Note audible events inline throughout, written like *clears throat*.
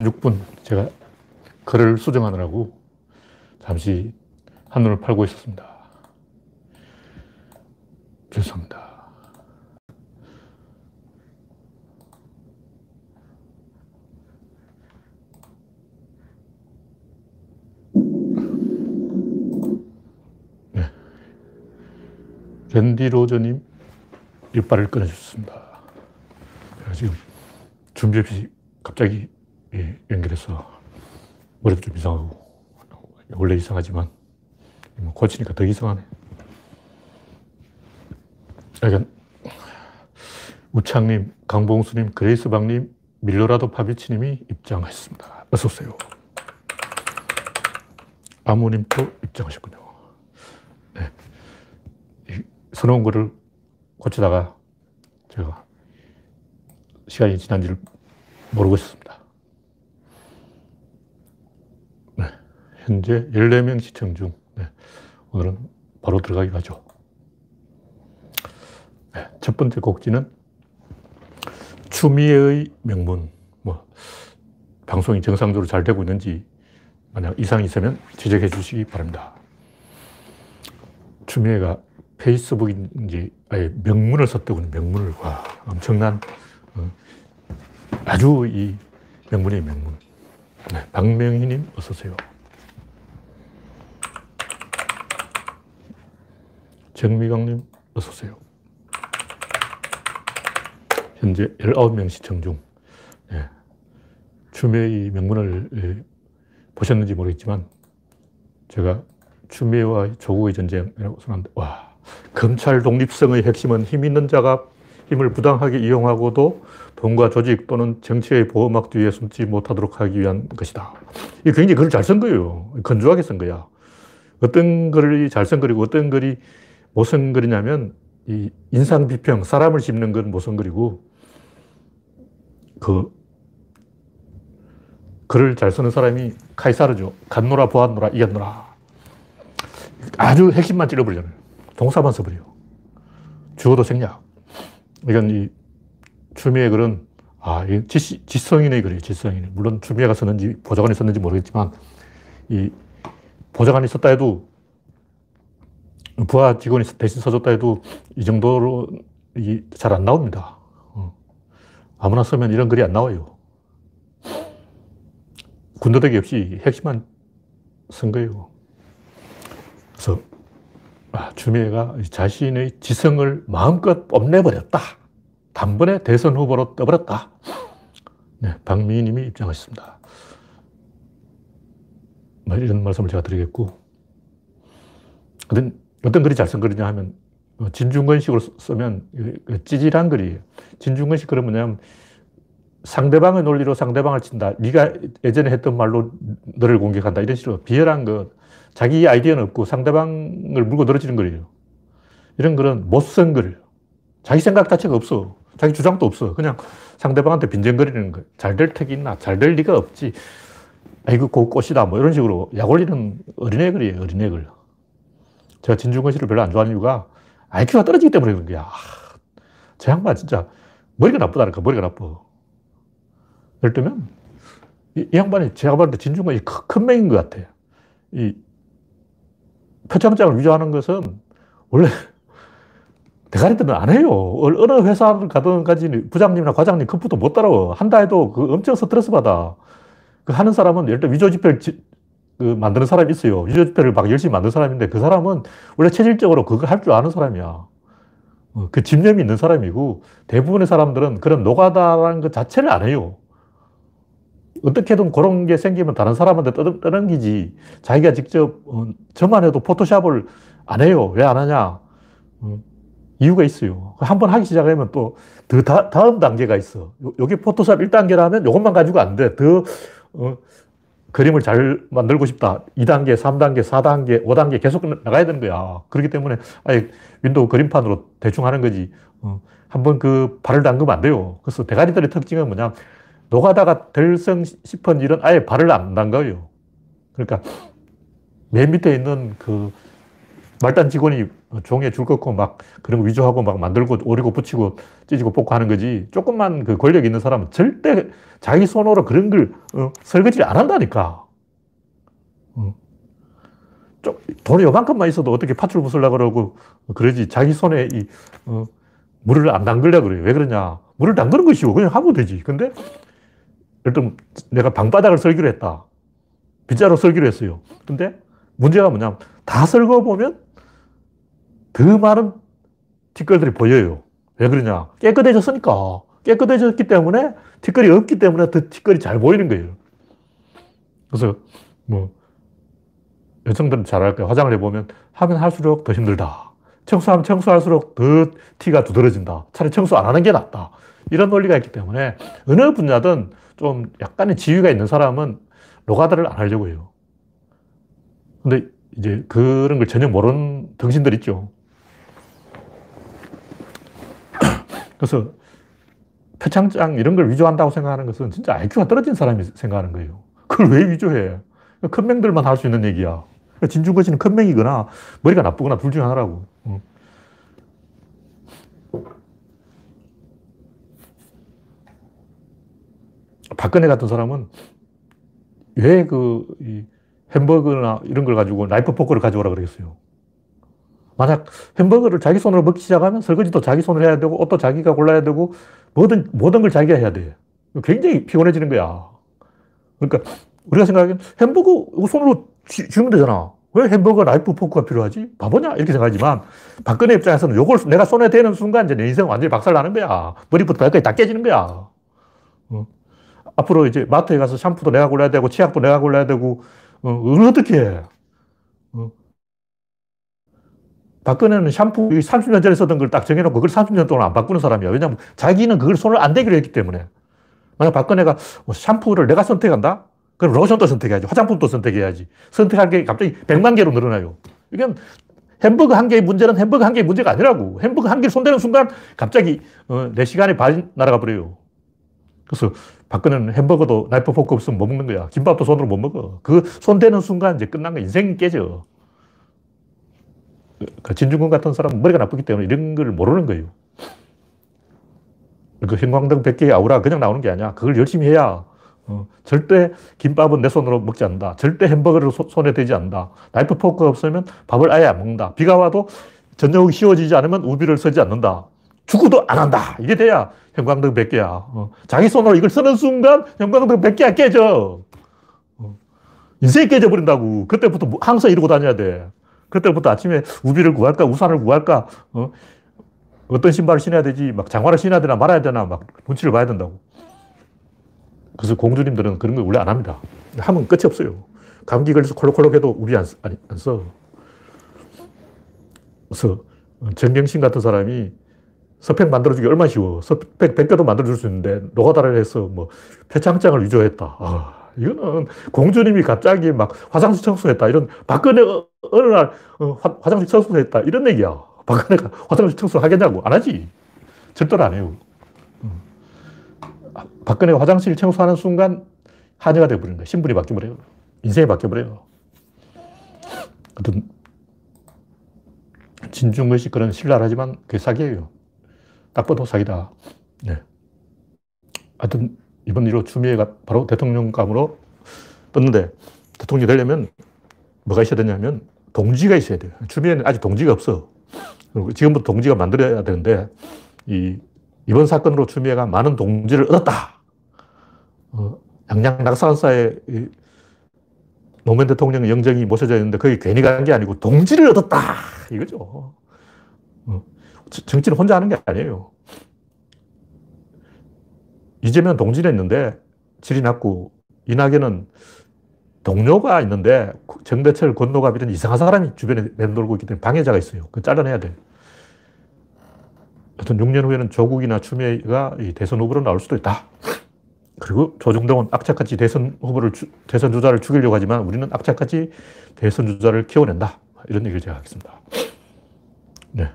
6분 제가 글을 수정하느라고 잠시 한눈을 팔고 있었습니다. 죄송합니다. 네. 랜디 로저님 일발을 끊어주셨습니다. 제가 지금 준비 없이 갑자기 예, 연결해서 머리도 좀 이상하고 원래 이상하지만 뭐 고치니까 더 이상하네. 약간 우창님, 강봉수님, 그레이스방님, 밀로라도 파비치님이 입장하셨습니다. 어서 오세요. 아무님도 입장하셨군요. 네. 서러운 거를 고치다가 제가 시간이 지난지를 모르고 있었습니다. 네. 현재 14명 시청 중, 네. 오늘은 바로 들어가기로 하죠. 네. 첫 번째 곡지는 추미애의 명문, 뭐, 방송이 정상적으로 잘 되고 있는지 만약 이상이 있으면 지적해 주시기 바랍니다. 추미애가 페이스북인지 아예 명문을 썼다고는 명문을, 와, 엄청난, 어, 아주 이 명문의 명문. 네, 박명희님, 어서 오세요. 정미광님, 어서 오세요. 현재 19명 시청 중, 네, 추미애의 명문을 예, 보셨는지 모르겠지만, 제가 추미애와 조국의 전쟁이라고 생각합니다. 와, 검찰 독립성의 핵심은 힘 있는 자가 힘을 부당하게 이용하고도 돈과 조직 또는 정치의 보호막 뒤에 숨지 못하도록 하기 위한 것이다. 이 굉장히 글을 잘 쓴 거예요. 건조하게 쓴 거야. 어떤 글이 잘 쓴 글이고 어떤 글이 못쓴 글이냐면 이 인상 비평, 사람을 짚는 건못쓴 글이고 그 글을 잘 쓰는 사람이 카이사르죠. 갔노라 보았노라 이겼노라. 아주 핵심만 찔러버리잖아요. 동사만 써버려. 주어도 생략. 그러니까 이 추미애 글은 아, 지성인의 글이에요. 지성인. 물론 추미애가 썼는지 보좌관이 썼는지 모르겠지만 이 보좌관이 썼다 해도 부하 직원이 대신 써줬다 해도 이 정도로 잘 안 나옵니다. 어. 아무나 쓰면 이런 글이 안 나와요. 군더더기 없이 핵심만 쓴 거예요. 그래서 아, 추미애가 자신의 지성을 마음껏 뽐내버렸다. 단번에 대선 후보로 떠버렸다. 네, 박미희 님이 입장하셨습니다. 뭐 이런 말씀을 제가 드리겠고, 어떤, 어떤 글이 잘 쓴 글이냐 하면, 어, 진중권식으로 쓰면 찌질한 글이에요. 진중권식 글은 뭐냐면, 상대방의 논리로 상대방을 친다. 네가 예전에 했던 말로 너를 공격한다. 이런 식으로 비열한 것. 자기 아이디어는 없고 상대방을 물고 늘어지는 거예요. 이런 글은 못 쓴 글이에요. 자기 생각 자체가 없어. 자기 주장도 없어. 그냥 상대방한테 빈정거리는 거예요. 잘될 택이 있나? 잘 될 리가 없지. 아이고, 그 꽃이다. 뭐 이런 식으로 약 올리는 어린애 글이에요. 어린애 글. 제가 진중권 씨를 별로 안 좋아하는 이유가 IQ가 떨어지기 때문에 그런 거야. 아, 저 양반 진짜 머리가 나쁘다니까. 머리가 나빠. 예를 들면 이, 이 양반이 제가 봤을 때 진중권이 큰 맹인 것 같아요. 이 표창장을 위조하는 것은 원래 *laughs* 대가리들은 안 해요. 어느 회사를 가든 가지 부장님이나 과장님 그것도 못 따라와. 한다 해도 그 엄청 스트레스 받아. 그 하는 사람은 예를 들어 위조 지표를 지, 그 만드는 사람이 있어요. 위조 지표를 막 열심히 만든 사람인데 그 사람은 원래 체질적으로 그걸 할줄 아는 사람이야. 어, 그 집념이 있는 사람이고 대부분의 사람들은 그런 노가다라는 것 자체를 안 해요. 어떻게든 그런 게 생기면 다른 사람한테 떠넘기지. 자기가 직접, 어, 저만 해도 포토샵을 안 해요. 왜 안 하냐? 어, 이유가 있어요. 한 번 하기 시작하면 또 더 다음 단계가 있어. 여기 포토샵 1단계라면 이것만 가지고 안 돼. 더, 어, 그림을 잘 만들고 싶다. 2단계, 3단계, 4단계, 5단계 계속 나가야 되는 거야. 그렇기 때문에 아예 윈도우 그림판으로 대충 하는 거지. 어, 한번 그 발을 담그면 안 돼요. 그래서 대가리들의 특징은 뭐냐. 노가다가 될성 싶은 일은 아예 발을 안 담가요. 그러니까 맨 밑에 있는 그 말단 직원이 종에 줄 긋고 막 그런 거 위조하고 막 만들고 오리고 붙이고 찢고 뽑고 하는 거지. 조금만 그 권력 있는 사람은 절대 자기 손으로 그런 걸 어, 설거지를 안 한다니까. 어. 좀 돈이 요만큼만 있어도 어떻게 팥줄 부술려고 그러고 그러지. 자기 손에 이, 어, 물을 안 담글려고 그래요. 왜 그러냐. 물을 담그는 것이고 그냥 하면 되지. 근데 일단 내가 방바닥을 설기로 했다. 빗자루 설기로 했어요. 근데 문제가 뭐냐면 다 설거보면 더 많은 티끌들이 보여요. 왜 그러냐? 깨끗해졌으니까. 깨끗해졌기 때문에 티끌이 없기 때문에 더 티끌이 잘 보이는 거예요. 그래서 뭐 여성들은 잘알 거예요. 화장을 해보면 하면 할수록 더 힘들다. 청소하면 청소할수록 더 티가 두드러진다. 차라리 청소 안 하는 게 낫다. 이런 논리가 있기 때문에 어느 분야든 좀 약간의 지위가 있는 사람은 노가다를 안 하려고 해요. 근데 이제 그런 걸 전혀 모르는 등신들 있죠. 그래서 표창장 이런 걸 위조한다고 생각하는 것은 진짜 IQ가 떨어진 사람이 생각하는 거예요. 그걸 왜 위조해? 큰 맹들만 할 수 있는 얘기야. 진중권 씨는 큰 맹이거나 머리가 나쁘거나 둘 중에 하나라고. 박근혜 같은 사람은 왜 그 햄버거나 이런 걸 가지고 나이프 포크를 가져오라 그랬어요. 만약 햄버거를 자기 손으로 먹기 시작하면 설거지도 자기 손으로 해야 되고 옷도 자기가 골라야 되고 모든, 모든 걸 자기가 해야 돼. 굉장히 피곤해지는 거야. 그러니까 우리가 생각하기엔 햄버거 손으로 쥐면 되잖아. 왜 햄버거 나이프 포크가 필요하지? 바보냐? 이렇게 생각하지만 박근혜 입장에서는 이걸 내가 손에 대는 순간 이제 내 인생 완전히 박살 나는 거야. 머리부터 발까지 다 깨지는 거야. 어. 앞으로 이제 마트에 가서 샴푸도 내가 골라야 되고 치약도 내가 골라야 되고 어, 어떻게 해? 어. 박근혜는 샴푸 30년 전에 쓰던 걸 딱 정해놓고 그걸 30년 동안 안 바꾸는 사람이야. 왜냐하면 자기는 그걸 손을 안 대기로 했기 때문에. 만약 박근혜가 뭐 샴푸를 내가 선택한다? 그럼 로션도 선택해야지. 화장품도 선택해야지. 선택할 게 갑자기 100만 개로 늘어나요. 이건 햄버거 한 개의 문제는 햄버거 한 개의 문제가 아니라고. 햄버거 한 개를 손대는 순간 갑자기 어, 내 시간이 반 날아가 버려요. 그래서 박근혜는 햄버거도 나이프 포크 없으면 못 먹는 거야. 김밥도 손으로 못 먹어. 그 손대는 순간 이제 끝난 거 인생이 깨져. 그 진중권 같은 사람은 머리가 나쁘기 때문에 이런 걸 모르는 거예요. 그 형광등 100개의 아우라 그냥 나오는 게 아니야. 그걸 열심히 해야 어, 절대 김밥은 내 손으로 먹지 않는다. 절대 햄버거를 소, 손에 대지 않는다. 나이프 포크가 없으면 밥을 아예 안 먹는다. 비가 와도 저녁이 씌워지지 않으면 우비를 쓰지 않는다. 죽어도 안 한다. 이게 돼야 형광등 100개야. 어, 자기 손으로 이걸 쓰는 순간 형광등 100개가 깨져. 어, 인생이 깨져버린다고. 그때부터 뭐 항상 이러고 다녀야 돼. 그때부터 아침에 우비를 구할까, 우산을 구할까, 어? 어떤 신발을 신어야 되지, 막 장화를 신어야 되나 말아야 되나, 막 눈치를 봐야 된다고. 그래서 공주님들은 그런 걸 원래 안 합니다. 하면 끝이 없어요. 감기 걸려서 콜록콜록 해도 우비 안, 안, 안 써. 그래서 정경심 같은 사람이 스펙 만들어주기 얼마나 쉬워. 스펙 100개도 만들어줄 수 있는데, 노가다를 해서 뭐, 표창장을 위조했다. 아, 이거는 공주님이 갑자기 막 화장실 청소했다. 이런 박근혜 어느 날 어, 화, 장실 청소했다. 이런 얘기야. 박근혜가 *laughs* 화장실 청소 하겠냐고. 안 하지. 절대로 안 해요. 음. 박근혜가 화장실 청소하는 순간 한여가 되어버리는 거야. 신분이 바뀌어버려요. 인생이 바뀌어버려요. 어떤 진중권 씨 그런 신랄하지만 그게 사기예요. 딱 봐도 사기다. 네. 하여튼 이번 일로 추미애가 바로 대통령감으로 떴는데 대통령이 되려면 뭐가 있어야 되냐면 동지가 있어야 돼요. 추미애는 아직 동지가 없어. 지금부터 동지가 만들어야 되는데 이 이번 사건으로 추미애가 많은 동지를 얻었다. 어, 양양 낙산사에 노무현 대통령 영정이 모셔져 있는데 거기 괜히 간 게 아니고 동지를 얻었다. 이거죠. 어, 정치는 혼자 하는 게 아니에요. 이재명 동지는 있는데 질이 낮고 이낙연은 동료가 있는데 정대철, 권노갑 이런 이상한 사람이 주변에 맴돌고 있기 때문에 방해자가 있어요. 그 잘라내야 돼. 하여튼 6년 후에는 조국이나 추미애가 대선 후보로 나올 수도 있다. 그리고 조중동은 악착같이 대선 후보를, 대선 주자를 죽이려고 하지만 우리는 악착같이 대선 주자를 키워낸다. 이런 얘기를 제가 하겠습니다. 네.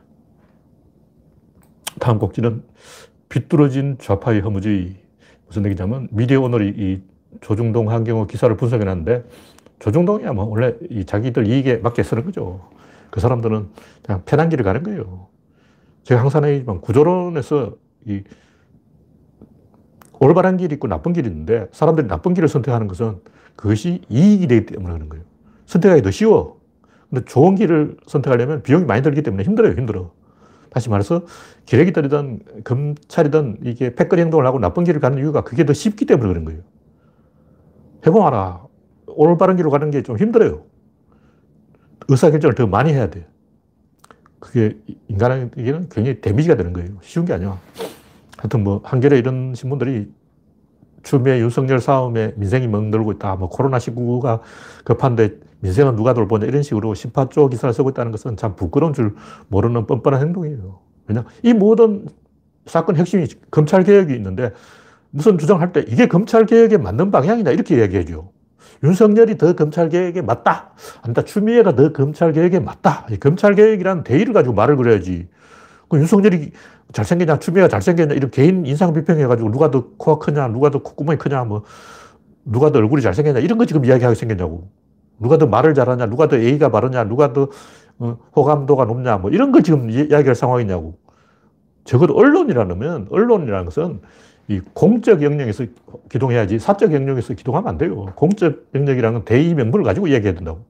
다음 곡지는 비뚤어진 좌파의 허무주의. 무슨 얘기냐면 미디어 오늘이 이 조중동 환경호 기사를 분석해 놨는데 조중동이야 뭐 원래 이 자기들 이익에 맞게 쓰는 거죠. 그 사람들은 그냥 편한 길을 가는 거예요. 제가 항상 얘기지만 구조론에서 이 올바른 길이 있고 나쁜 길이 있는데 사람들이 나쁜 길을 선택하는 것은 그것이 이익이 되기 때문에 그런 거예요. 선택하기 더 쉬워. 근데 좋은 길을 선택하려면 비용이 많이 들기 때문에 힘들어요, 힘들어. 다시 말해서 기레기들이든 검찰이든 이게 패거리 행동을 하고 나쁜 길을 가는 이유가 그게 더 쉽기 때문에 그런 거예요. 해보아라. 올바른 길로 가는 게 좀 힘들어요. 의사결정을 더 많이 해야 돼요. 그게 인간에게는 굉장히 데미지가 되는 거예요. 쉬운 게 아니야. 하여튼 뭐 한겨레 이런 신문들이 추미애 윤석열 싸움에 민생이 멍들고 있다. 뭐 코로나19가 급한데 민생은 누가 돌보냐 이런 식으로 심파조 기사를 쓰고 있다는 것은 참 부끄러운 줄 모르는 뻔뻔한 행동이에요. 왜냐 이 모든 사건 핵심이 검찰 개혁이 있는데 무슨 주장할 때 이게 검찰 개혁에 맞는 방향이냐 이렇게 이야기해줘. 윤석열이 더 검찰 개혁에 맞다. 아니다. 추미애가 더 검찰 개혁에 맞다. 검찰 개혁이라는 대의를 가지고 말을 그려야지. 그 윤석열이 잘생겼냐, 추미애가 잘생겼냐, 이런 개인 인상 비평해가지고 누가 더 코가 크냐, 누가 더 콧구멍이 크냐, 뭐, 누가 더 얼굴이 잘생겼냐, 이런 거 지금 이야기하게 생겼냐고. 누가 더 말을 잘하냐, 누가 더 예의가 바르냐, 누가 더 어, 호감도가 높냐, 뭐 이런 걸 지금 이야기할 상황이냐고. 적어도 언론이라면, 언론이라는 것은 이 공적 영역에서 기동해야지 사적 영역에서 기동하면 안 돼요. 공적 영역이라는 대의 명분을 가지고 이야기해야 된다고.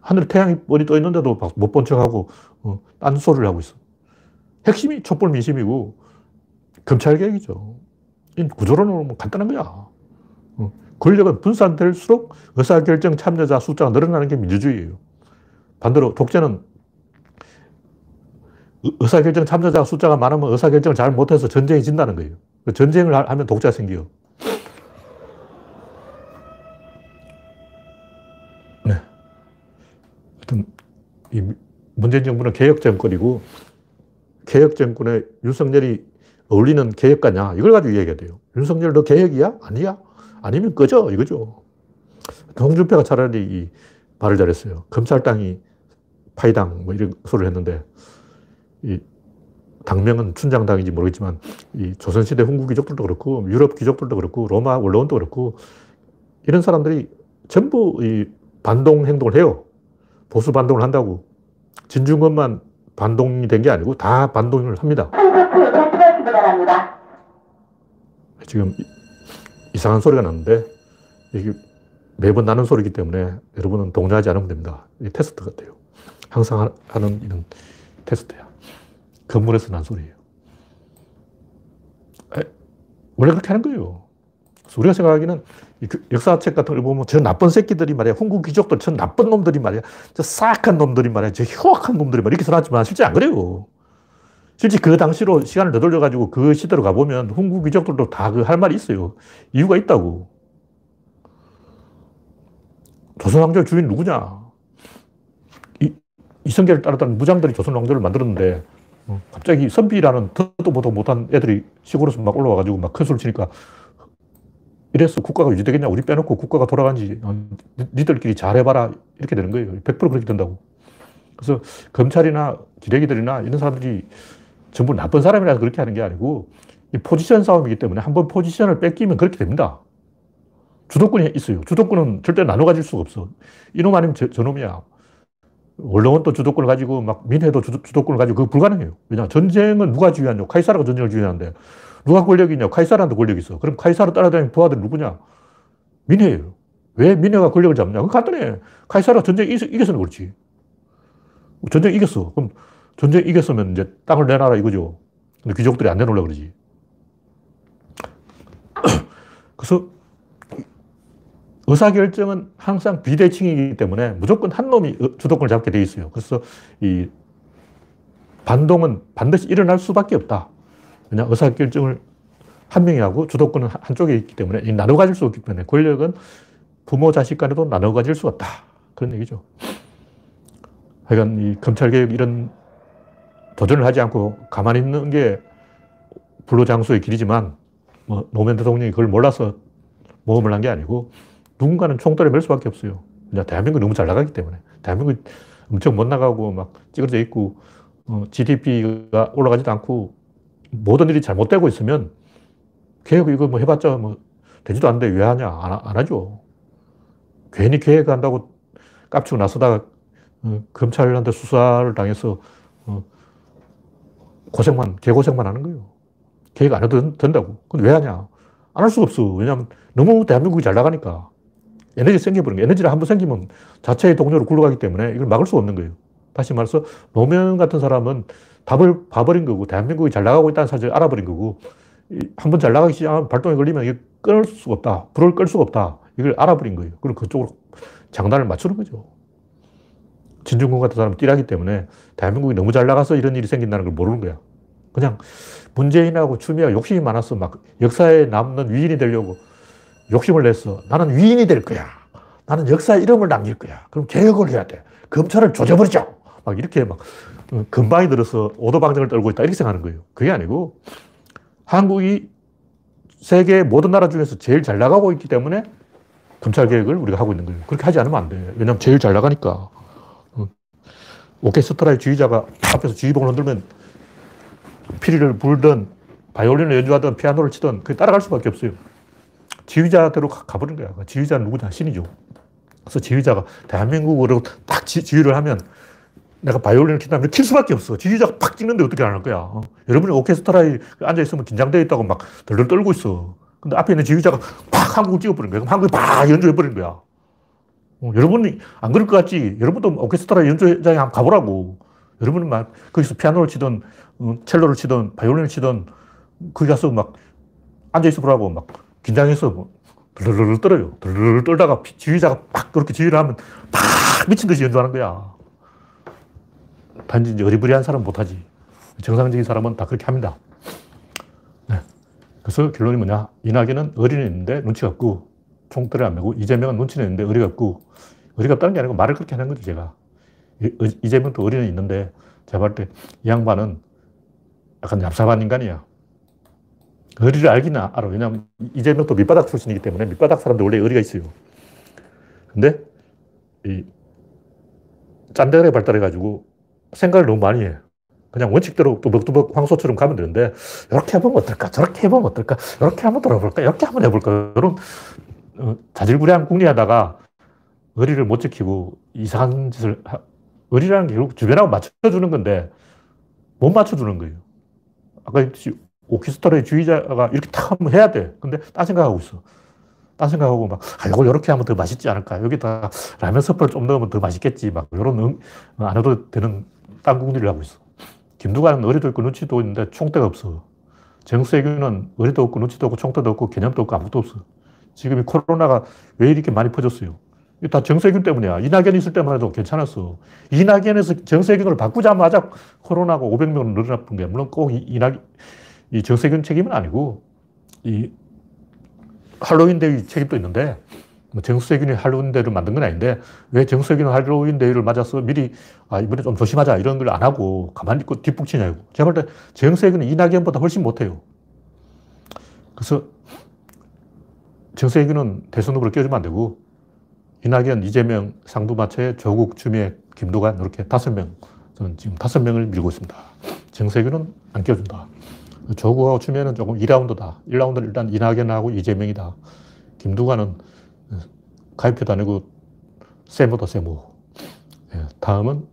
하늘 태양이 뻔히 떠 있는데도 못 본 척하고 어, 딴 소리를 하고 있어. 핵심이 촛불 민심이고 검찰개혁이죠. 구조론은 간단한 거야. 어, 권력은 분산될수록 의사결정 참여자 숫자가 늘어나는 게 민주주의예요. 반대로 독재는 의사결정 참여자 숫자가 많으면 의사결정을 잘 못해서 전쟁이 진다는 거예요. 그 전쟁을 하면 독재가 생겨요. 네. 하여튼, 이 문재인 정부는 개혁 정권이고, 개혁 정권에 윤석열이 어울리는 개혁가냐, 이걸 가지고 얘기해야 돼요. 윤석열 너 개혁이야? 아니야? 아니면 꺼져, 이거죠. 홍준표가 차라리 이 말을 잘했어요. 검찰당이 파이당, 뭐 이런 소리를 했는데, 이 당명은 춘장당인지 모르겠지만 이 조선시대 훈구 귀족들도 그렇고 유럽 귀족들도 그렇고 로마 원로원도 그렇고 이런 사람들이 전부 이 반동 행동을 해요. 보수 반동을 한다고. 진중권만 반동이 된 게 아니고 다 반동을 합니다. 지금 이상한 소리가 나는데 이게 매번 나는 소리이기 때문에 여러분은 동조하지 않으면 됩니다. 이 테스트 같아요. 항상 하는 이런 테스트야. 건물에서 난 소리예요. 원래 그렇게 하는 거예요. 우리가 생각하기는 그 역사책 같은 걸 보면 저 나쁜 새끼들이 말이야. 훈구 귀족들 저 나쁜 놈들이 말이야. 저 싹한 놈들이 말이야. 저 흉악한 놈들이 말이야. 이렇게 생각하지만 실제 안 그래요. 실제 그 당시로 시간을 되돌려가지고 그 시대로 가보면 훈구 귀족들도 다 그 할 말이 있어요. 이유가 있다고. 조선 왕조 주인 누구냐? 이, 이성계를 따르던 무장들이 조선 왕조를 만들었는데 어, 갑자기 선비라는 듣도 보도 못한 애들이 시골에서 막 올라와가지고 막 큰 소리 치니까 이래서 국가가 유지되겠냐? 우리 빼놓고 국가가 돌아간지 어, 니들끼리 잘해봐라 이렇게 되는 거예요. 100% 그렇게 된다고. 그래서 검찰이나 기레기들이나 이런 사람들이 전부 나쁜 사람이라서 그렇게 하는 게 아니고 이 포지션 싸움이기 때문에 한번 포지션을 뺏기면 그렇게 됩니다. 주도권이 있어요. 주도권은 절대 나눠 가질 수가 없어. 이놈 아니면 저, 저놈이야. 원로원도 주도권을 가지고 막 민회도 주, 도권을 가지고 그거 불가능해요. 왜냐 전쟁은 누가 지휘하냐? 카이사르가 전쟁을 지휘하는데 누가 권력이 있냐? 카이사르한테 권력이 있어. 그럼 카이사르 따라다니는 부하들 누구냐? 민회예요. 왜 민회가 권력을 잡냐? 그 간단해. 카이사르가 전쟁 이겼으면 그렇지. 전쟁 이겼어. 그럼 전쟁 이겼으면 이제 땅을 내놔라 이거죠. 근데 귀족들이 안 내놓으려고 그러지. *coughs* 그래서 의사결정은 항상 비대칭이기 때문에 무조건 한 놈이 주도권을 잡게 돼 있어요. 그래서 이 반동은 반드시 일어날 수밖에 없다. 왜냐, 의사결정을 한 명이 하고 주도권은 한쪽에 있기 때문에 나눠 가질 수 없기 때문에 권력은 부모 자식 간에도 나눠 가질 수 없다. 그런 얘기죠. 하여간 이 검찰개혁 이런 도전을 하지 않고 가만히 있는 게 불로장수의 길이지만 뭐 노무현 대통령이 그걸 몰라서 모험을 한 게 아니고 누군가는 총대를 맬 수밖에 없어요. 대한민국이 너무 잘 나가기 때문에. 대한민국이 엄청 못 나가고 막 찌그러져 있고, 어, GDP가 올라가지도 않고, 모든 일이 잘못되고 있으면, 계획 이거 뭐 해봤자 뭐 되지도 않는데 왜 하냐? 안, 안 하죠. 괜히 계획한다고 깝치고 나서다가 어, 검찰한테 수사를 당해서 어, 고생만, 개고생만 하는 거예요. 계획 안 해도 된다고. 근데 왜 하냐? 안 할 수가 없어. 왜냐하면 너무 대한민국이 잘 나가니까. 에너지 생겨버린 거예요. 에너지를 한 번 생기면 자체의 동료로 굴러가기 때문에 이걸 막을 수 없는 거예요. 다시 말해서 노무현 같은 사람은 답을 봐버린 거고 대한민국이 잘 나가고 있다는 사실을 알아버린 거고 한 번 잘 나가기 시작하면 발동이 걸리면 이게 끊을 수가 없다. 불을 끌 수가 없다. 이걸 알아버린 거예요. 그럼 그쪽으로 장단을 맞추는 거죠. 진중권 같은 사람은 띠라기 때문에 대한민국이 너무 잘 나가서 이런 일이 생긴다는 걸 모르는 거야. 그냥 문재인하고 추미애가 욕심이 많아서 막 역사에 남는 위인이 되려고 욕심을 냈어. 나는 위인이 될 거야. 나는 역사에 이름을 남길 거야. 그럼 개혁을 해야 돼. 검찰을 조져버리자. 막 이렇게 막 금방이 들어서 오도방정을 떨고 있다. 이렇게 생각하는 거예요. 그게 아니고 한국이 세계 모든 나라 중에서 제일 잘 나가고 있기 때문에 검찰 개혁을 우리가 하고 있는 거예요. 그렇게 하지 않으면 안 돼. 왜냐하면 제일 잘 나가니까. 오케스트라의 지휘자가 앞에서 지휘봉을 흔들면 피리를 불든 바이올린을 연주하든 피아노를 치든 그게 따라갈 수밖에 없어요. 지휘자대로 가버린 거야. 지휘자는 누구냐? 신이죠. 그래서 지휘자가 대한민국으로 딱 지, 휘를 하면 내가 바이올린을 킨다면 킬 수밖에 없어. 지휘자가 팍 찍는데 어떻게 안 할 거야. 어? 여러분이 오케스트라에 앉아있으면 긴장되어 있다고 막 덜덜 떨고 있어. 근데 앞에 있는 지휘자가 팍 한국을 찍어버린 거야. 그럼 한국이 팍 연주해버린 거야. 어, 여러분이 안 그럴 것 같지? 여러분도 오케스트라 연주장에 한번 가보라고. 여러분은 막 거기서 피아노를 치든, 어, 첼로를 치든, 바이올린을 치든, 거기 가서 막 앉아있어 보라고 막 긴장해서 뭐 덜덜 떨어요. 덜덜 떨다가 지휘자가 막 그렇게 지휘를 하면 팍 미친 듯이 연주하는 거야. 단지 어리부리한 사람은 못하지. 정상적인 사람은 다 그렇게 합니다. 네. 그래서 결론이 뭐냐. 이낙연은 어린애 있는데 눈치가 없고 총대를 안 메고 이재명은 눈치는 있는데 어리가 없고 어리가 없다는 게 아니고 말을 그렇게 하는 거죠, 제가. 이재명도 어린애 있는데 제가 볼 때 이 양반은 약간 얍삽한 인간이야. 의리를 알기는 알아. 왜냐하면 이재명도 밑바닥 출신이기 때문에 밑바닥 사람들 원래 의리가 있어요. 근데 이 짠대가리 발달해가지고 생각을 너무 많이 해. 그냥 원칙대로 뚜벅뚜벅 황소처럼 가면 되는데 이렇게 해보면 어떨까? 저렇게 해보면 어떨까? 이렇게 한번 돌아볼까? 이렇게 한번 해볼까? 이런 어, 자질구레한 궁리하다가 의리를 못 지키고 이상한 짓을 하, 의리라는 게 결국 주변하고 맞춰주는 건데 못 맞춰주는 거예요. 아까 오케스트라의 주의자가 이렇게 탁 한번 해야 돼. 근데 딴 생각하고 있어. 딴 생각하고 막, 아, 이걸 이렇게 하면 더 맛있지 않을까? 여기다 라면 섭을 좀 넣으면 더 맛있겠지. 막, 이런, 응, 안 해도 되는 딴 궁리를 하고 있어. 김두관은 어리도 있고 눈치도 있는데 총대가 없어. 정세균은 의리도 없고 눈치도 없고 총대도 없고 개념도 없고 아무것도 없어. 지금 이 코로나가 왜 이렇게 많이 퍼졌어요? 다 정세균 때문이야. 이낙연 있을 때만 해도 괜찮았어. 이낙연에서 정세균을 바꾸자마자 코로나가 500명 늘어났던 게 물론 꼭 이낙, 이 정세균 책임은 아니고 이 할로윈 데이 책임도 있는데 뭐 정세균이 할로윈 데이를 만든 건 아닌데 왜 정세균은 할로윈 데이를 맞아서 미리 아, 이번에 좀 조심하자 이런 걸 안 하고 가만히 있고 뒷북치냐고. 제가 볼때 정세균은 이낙연보다 훨씬 못해요. 그래서 정세균은 대선 후보를 껴주면 안 되고 이낙연, 이재명, 상두마차에 조국, 추미애, 김도관 이렇게 다섯 명 저는 지금 다섯 명을 밀고 있습니다. 정세균은 안 껴준다. 조국하고 추미애는 조금 2라운드다. 1라운드는 일단 이낙연하고 이재명이다. 김두관은 가입표도 아니고 세모다, 세모. 예, 다음은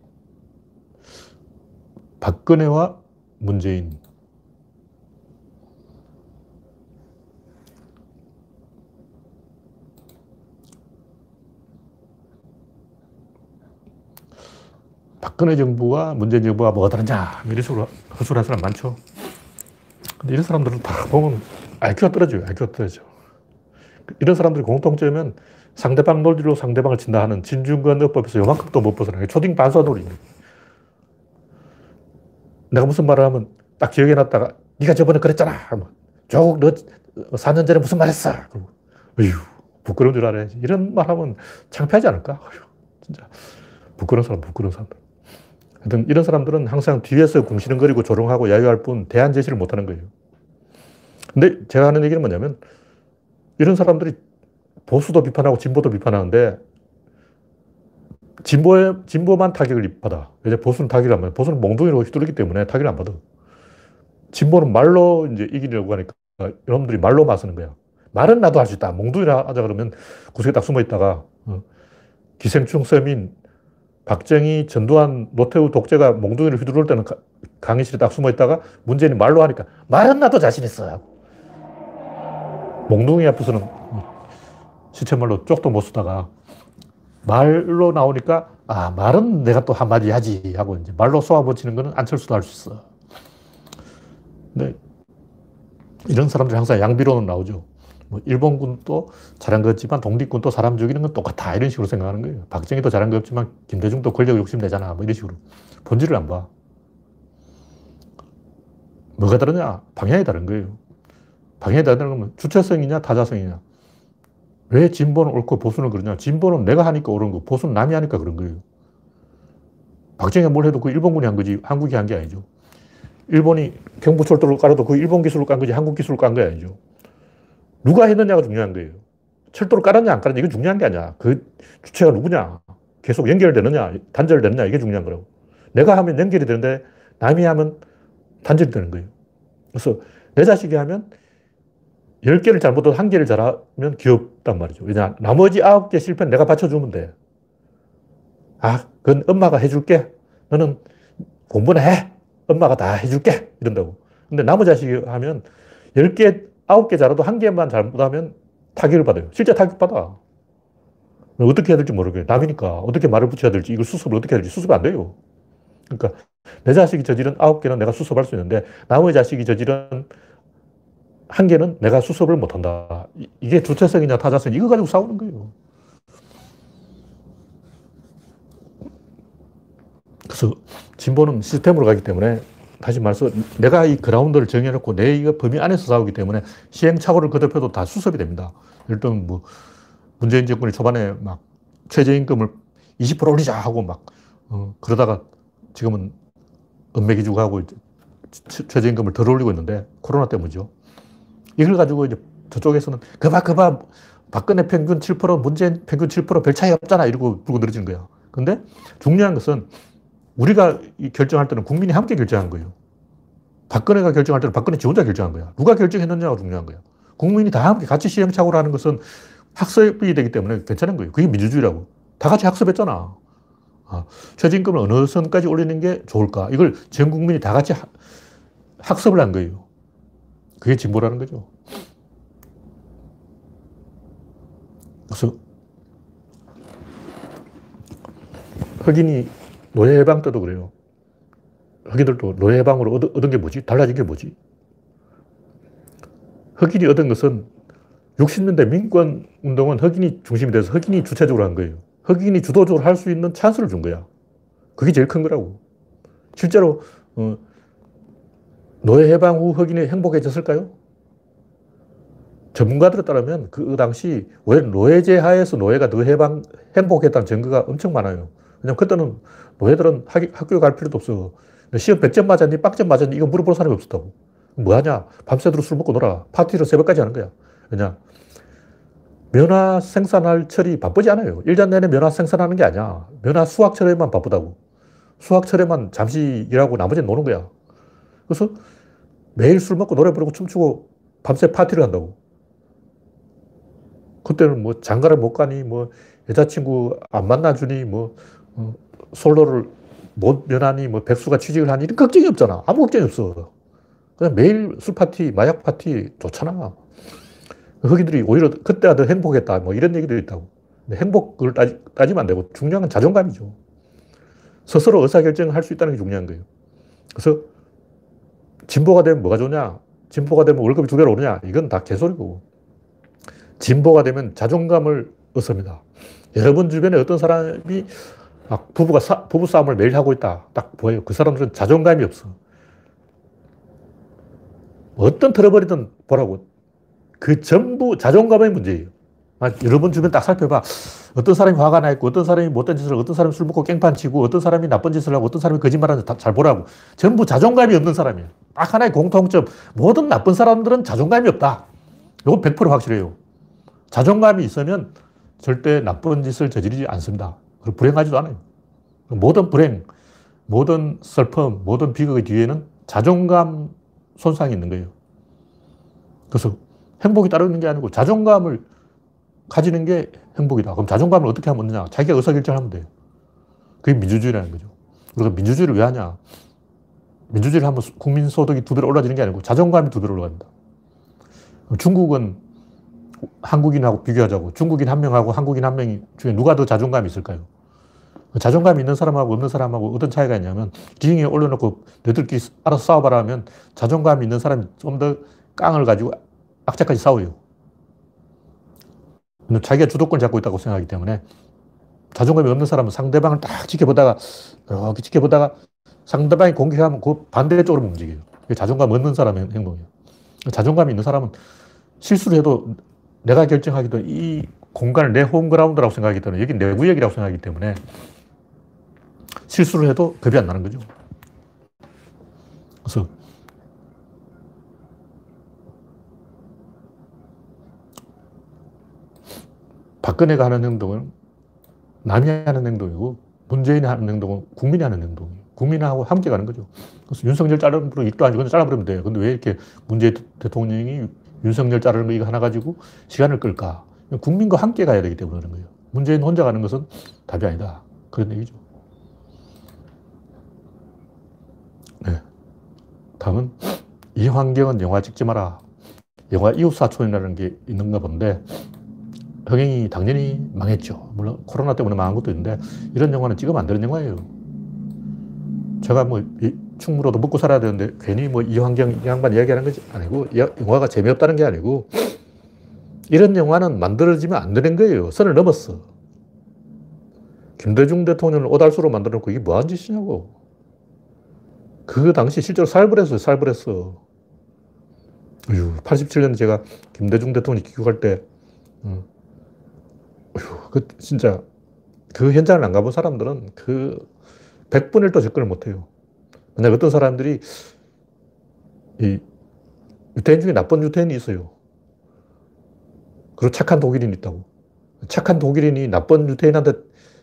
박근혜와 문재인. 박근혜 정부와 문재인 정부가 뭐가 다르냐, 이런 식으로 허술한 사람 많죠. 근데 이런 사람들은 다 보면 IQ가 떨어져요. IQ가 떨어져. 이런 사람들이 공통점은 상대방 논리로 상대방을 친다 하는 진중권 어법에서 요만큼도 못 벗어나요. 초딩 반사 논리. 내가 무슨 말을 하면 딱 기억해 놨다가 네가 저번에 그랬잖아. 조국 너 4년 전에 무슨 말 했어. 어휴, 부끄러운 줄 알아야지. 이런 말 하면 창피하지 않을까? 어휴, 진짜. 부끄러운 사람, 부끄러운 사람들. 하여튼 이런 사람들은 항상 뒤에서 궁시렁거리고 조롱하고 야유할 뿐 대안 제시를 못 하는 거예요. 근데 제가 하는 얘기는 뭐냐면 이런 사람들이 보수도 비판하고 진보도 비판하는데 진보에, 진보만 타격을 받아. 왜냐 보수는 타격을 안 받아. 보수는 몽둥이로 휘두르기 때문에 타격을 안 받아. 진보는 말로 이제 이기려고 하니까 여러분들이 말로 맞서는 거야. 말은 나도 할 수 있다. 몽둥이라 하자 그러면 구석에 딱 숨어 있다가 어, 기생충 서민 박정희, 전두환, 노태우 독재가 몽둥이를 휘두를 때는 강의실에 딱 숨어 있다가 문재인이 말로 하니까 말은 나도 자신 있어. 몽둥이 앞에서는 시체말로 쪽도 못 쓰다가 말로 나오니까 아, 말은 내가 또 한마디 하지 하고 이제 말로 쏘아붙이는 거는 안철수도 할 수 있어. 근데 이런 사람들이 항상 양비론은 나오죠. 뭐 일본군도 잘한 것 같지만 독립군도 사람 죽이는 건 똑같아. 이런 식으로 생각하는 거예요. 박정희도 잘한 것 없지만 김대중도 권력 욕심내잖아. 뭐 이런 식으로. 본질을 안 봐. 뭐가 다르냐? 방향이 다른 거예요. 방향이 다르다는 건 주체성이냐, 타자성이냐. 왜 진보는 옳고 보수는 그러냐? 진보는 내가 하니까 옳은 거, 보수는 남이 하니까 그런 거예요. 박정희가 뭘 해도 그 일본군이 한 거지, 한국이 한 게 아니죠. 일본이 경부철도를 깔아도 그 일본 기술을 깐 거지, 한국 기술을 깐 게 아니죠. 누가 했느냐가 중요한 거예요. 철도를 깔았냐, 안 깔았냐, 이건 중요한 게 아니야. 그 주체가 누구냐, 계속 연결되느냐, 단절되느냐, 이게 중요한 거라고. 내가 하면 연결이 되는데, 남이 하면 단절이 되는 거예요. 그래서 내 자식이 하면 10개를 잘못해도 한 개를 잘하면 귀엽단 말이죠. 왜냐, 나머지 9개 실패는 내가 받쳐주면 돼. 아, 그건 엄마가 해줄게. 너는 공부나 해. 엄마가 다 해줄게. 이런다고. 근데 나머 자식이 하면 10개, 9개 잘해도 한 개만 잘못하면 타격을 받아요. 실제 타격받아. 어떻게 해야 될지 모르겠어요. 남이니까. 어떻게 말을 붙여야 될지, 이걸 수습을 어떻게 해야 될지 수습이 안 돼요. 그러니까 내 자식이 저지른 9개는 내가 수습할 수 있는데, 나머지 자식이 저지른 한 개는 내가 수습을 못한다. 이게 주체성이냐 타자성 이거 가지고 싸우는 거예요. 그래서 진보는 시스템으로 가기 때문에 다시 말해서 내가 이 그라운드를 정해놓고 내 이거 범위 안에서 싸우기 때문에 시행착오를 거듭해도 다 수습이 됩니다. 예를 들면 뭐 문재인 정권이 초반에 막 최저임금을 20% 올리자 하고 막 어, 그러다가 지금은 은매기주고 하고 최저임금을 덜 올리고 있는데 코로나 때문이죠. 이걸 가지고 이제 저쪽에서는 그봐, 그봐. 박근혜 평균 7%, 문재인 평균 7%별 차이 없잖아. 이러고 불고 늘어지는 거야. 근데 중요한 것은 우리가 결정할 때는 국민이 함께 결정한 거예요. 박근혜가 결정할 때는 박근혜 지 혼자 결정한 거야. 누가 결정했느냐가 중요한 거야. 국민이 다 함께 같이 시행착오를 하는 것은 학습이 되기 때문에 괜찮은 거예요. 그게 민주주의라고. 다 같이 학습했잖아. 아, 최저임금을 어느 선까지 올리는 게 좋을까? 이걸 전 국민이 다 같이 학습을 한 거예요. 그게 진보라는 거죠. 그래서 흑인이 노예 해방 때도 그래요. 흑인들도 노예 해방으로 얻, 얻은 게 뭐지? 달라진 게 뭐지? 흑인이 얻은 것은 60년대 민권 운동은 흑인이 중심이 돼서 흑인이 주체적으로 한 거예요. 흑인이 주도적으로 할 수 있는 찬스를 준 거야. 그게 제일 큰 거라고. 실제로 어, 노예 해방 후 흑인이 행복해졌을까요? 전문가들에 따르면 그 당시 왜 노예제 하에서 노예가 더 해방, 행복했다는 증거가 엄청 많아요. 왜냐면 그때는 노예들은 학, 학교 갈 필요도 없어. 시험 100점 맞았니? 빵점 맞았니? 이거 물어볼 사람이 없었다고. 뭐 하냐? 밤새도록 술 먹고 놀아. 파티를 새벽까지 하는 거야. 왜냐? 면화 생산할 철이 바쁘지 않아요. 1년 내내 면화 생산하는 게 아니야. 면화 수확철에만 바쁘다고. 수확철에만 잠시 일하고 나머지는 노는 거야. 그래서 매일 술 먹고 노래 부르고 춤추고 밤새 파티를 한다고. 그때는 뭐 장가를 못 가니, 뭐 여자친구 안 만나주니, 뭐 어, 솔로를 못 면하니, 뭐 백수가 취직을 하니 이런 걱정이 없잖아. 아무 걱정이 없어. 그냥 매일 술 파티, 마약 파티 좋잖아. 흑인들이 오히려 그때가 더 행복했다. 뭐 이런 얘기도 있다고. 행복을 따지, 따지면 안 되고 중요한 건 자존감이죠. 스스로 의사결정을 할 수 있다는 게 중요한 거예요. 그래서 진보가 되면 뭐가 좋냐? 진보가 되면 월급이 두 배로 오르냐? 이건 다 개소리고. 진보가 되면 자존감을 얻습니다. 여러분 주변에 어떤 사람이 막 부부가 사, 부부 싸움을 매일 하고 있다. 딱 보여요. 그 사람들은 자존감이 없어. 어떤 트러블이든 보라고. 그 전부 자존감의 문제예요. 여러분 주변 딱 살펴봐. 어떤 사람이 화가 나 있고, 어떤 사람이 못된 짓을 하고, 어떤 사람이 술 먹고 깽판 치고, 어떤 사람이 나쁜 짓을 하고, 어떤 사람이 거짓말하는 잘 보라고. 전부 자존감이 없는 사람이에요. 딱 하나의 공통점. 모든 나쁜 사람들은 자존감이 없다. 이건 100% 확실해요. 자존감이 있으면 절대 나쁜 짓을 저지르지 않습니다. 그리고 불행하지도 않아요. 모든 불행, 모든 슬픔, 모든 비극의 뒤에는 자존감 손상이 있는 거예요. 그래서 행복이 따르는 게 아니고 자존감을 가지는 게 행복이다. 그럼 자존감을 어떻게 하면 얻느냐? 자기가 의사결정을 하면 돼요. 그게 민주주의라는 거죠. 우리가 민주주의를 왜 하냐? 민주주의를 하면 국민 소득이 두 배로 올라지는 게 아니고 자존감이 두 배로 올라갑니다. 중국은 한국인하고 비교하자고 중국인 한 명하고 한국인 한 명 중에 누가 더 자존감이 있을까요? 자존감이 있는 사람하고 없는 사람하고 어떤 차이가 있냐면 기행에 올려놓고 너들끼리 알아서 싸워봐라 하면 자존감이 있는 사람이 좀 더 깡을 가지고 악착까지 싸워요. 자기가 주도권 잡고 있다고 생각하기 때문에 자존감이 없는 사람은 상대방을 딱 지켜보다가 이렇게 지켜보다가 상대방이 공격하면 그 반대쪽으로 움직여요. 자존감 없는 사람의 행동이에요. 자존감이 있는 사람은 실수를 해도 내가 결정하기도 이 공간을 내 홈그라운드라고 생각하기 때문에 여기 내 구역이라고 생각하기 때문에 실수를 해도 겁이 안 나는 거죠. 그래서 박근혜가 하는 행동은 남이 하는 행동이고 문재인이 하는 행동은 국민이 하는 행동이에요. 국민하고 함께 가는 거죠. 그래서 윤석열 자르면 일도 아니고 잘라버리면 돼요. 근데 왜 이렇게 문재인 대통령이 윤석열 자르는 거 이거 하나 가지고 시간을 끌까? 국민과 함께 가야 되기 때문에 그런 거예요. 문재인 혼자 가는 것은 답이 아니다. 그런 얘기죠. 네. 다음은 이환경은 영화 찍지 마라. 영화 이웃사촌이라는 게 있는가 본데 흥행이 당연히 망했죠. 물론 코로나 때문에 망한 것도 있는데 이런 영화는 찍으면 안 되는 영화예요. 제가 뭐 충무로도 먹고 살아야 되는데 괜히 뭐 이환경 양반 이야기하는 것이 아니고 영화가 재미없다는 게 아니고 이런 영화는 만들어지면 안 되는 거예요. 선을 넘었어. 김대중 대통령을 오달수로 만들어 놓고 이게 뭐한 짓이냐고. 그 당시 실제로 살벌했어요. 살벌했어. 어휴, 87년 제가 김대중 대통령이 귀국할 때, 어, 어휴, 그 진짜 그 현장을 안 가본 사람들은 그 100분의 1도 접근을 못 해요. 만약 어떤 사람들이 이 유태인 중에 나쁜 유태인이 있어요. 그리고 착한 독일인이 있다고. 착한 독일인이 나쁜 유태인한테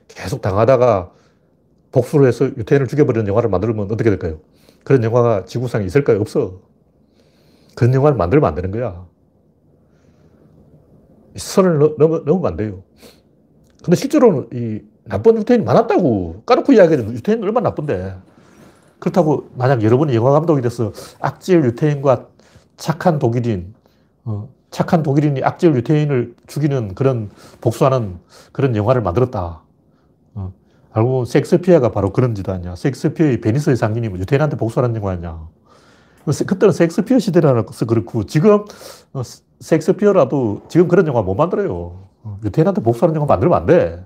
계속 당하다가 복수를 해서 유태인을 죽여버리는 영화를 만들면 어떻게 될까요? 그런 영화가 지구상에 있을까요? 없어. 그런 영화를 만들면 안 되는 거야. 선을 넘, 넘으면 안 돼요. 근데 실제로는 이 나쁜 유태인이 많았다고. 까놓고 이야기해도 유태인 얼마나 나쁜데. 그렇다고 만약 여러분이 영화 감독이 돼서 악질 유태인과 착한 독일인, 어, 착한 독일인이 악질 유태인을 죽이는 그런 복수하는 그런 영화를 만들었다. 어, 알고 섹스피어가 바로 그런 짓 아니야. 섹스피어의 베니스의 상인이 유태인한테 복수하는 영화냐. 그때는 섹스피어 시대라서 그렇고 지금 어, 섹스피어라도 지금 그런 영화 못 만들어요. 어, 유태인한테 복수하는 영화 만들면 안 돼.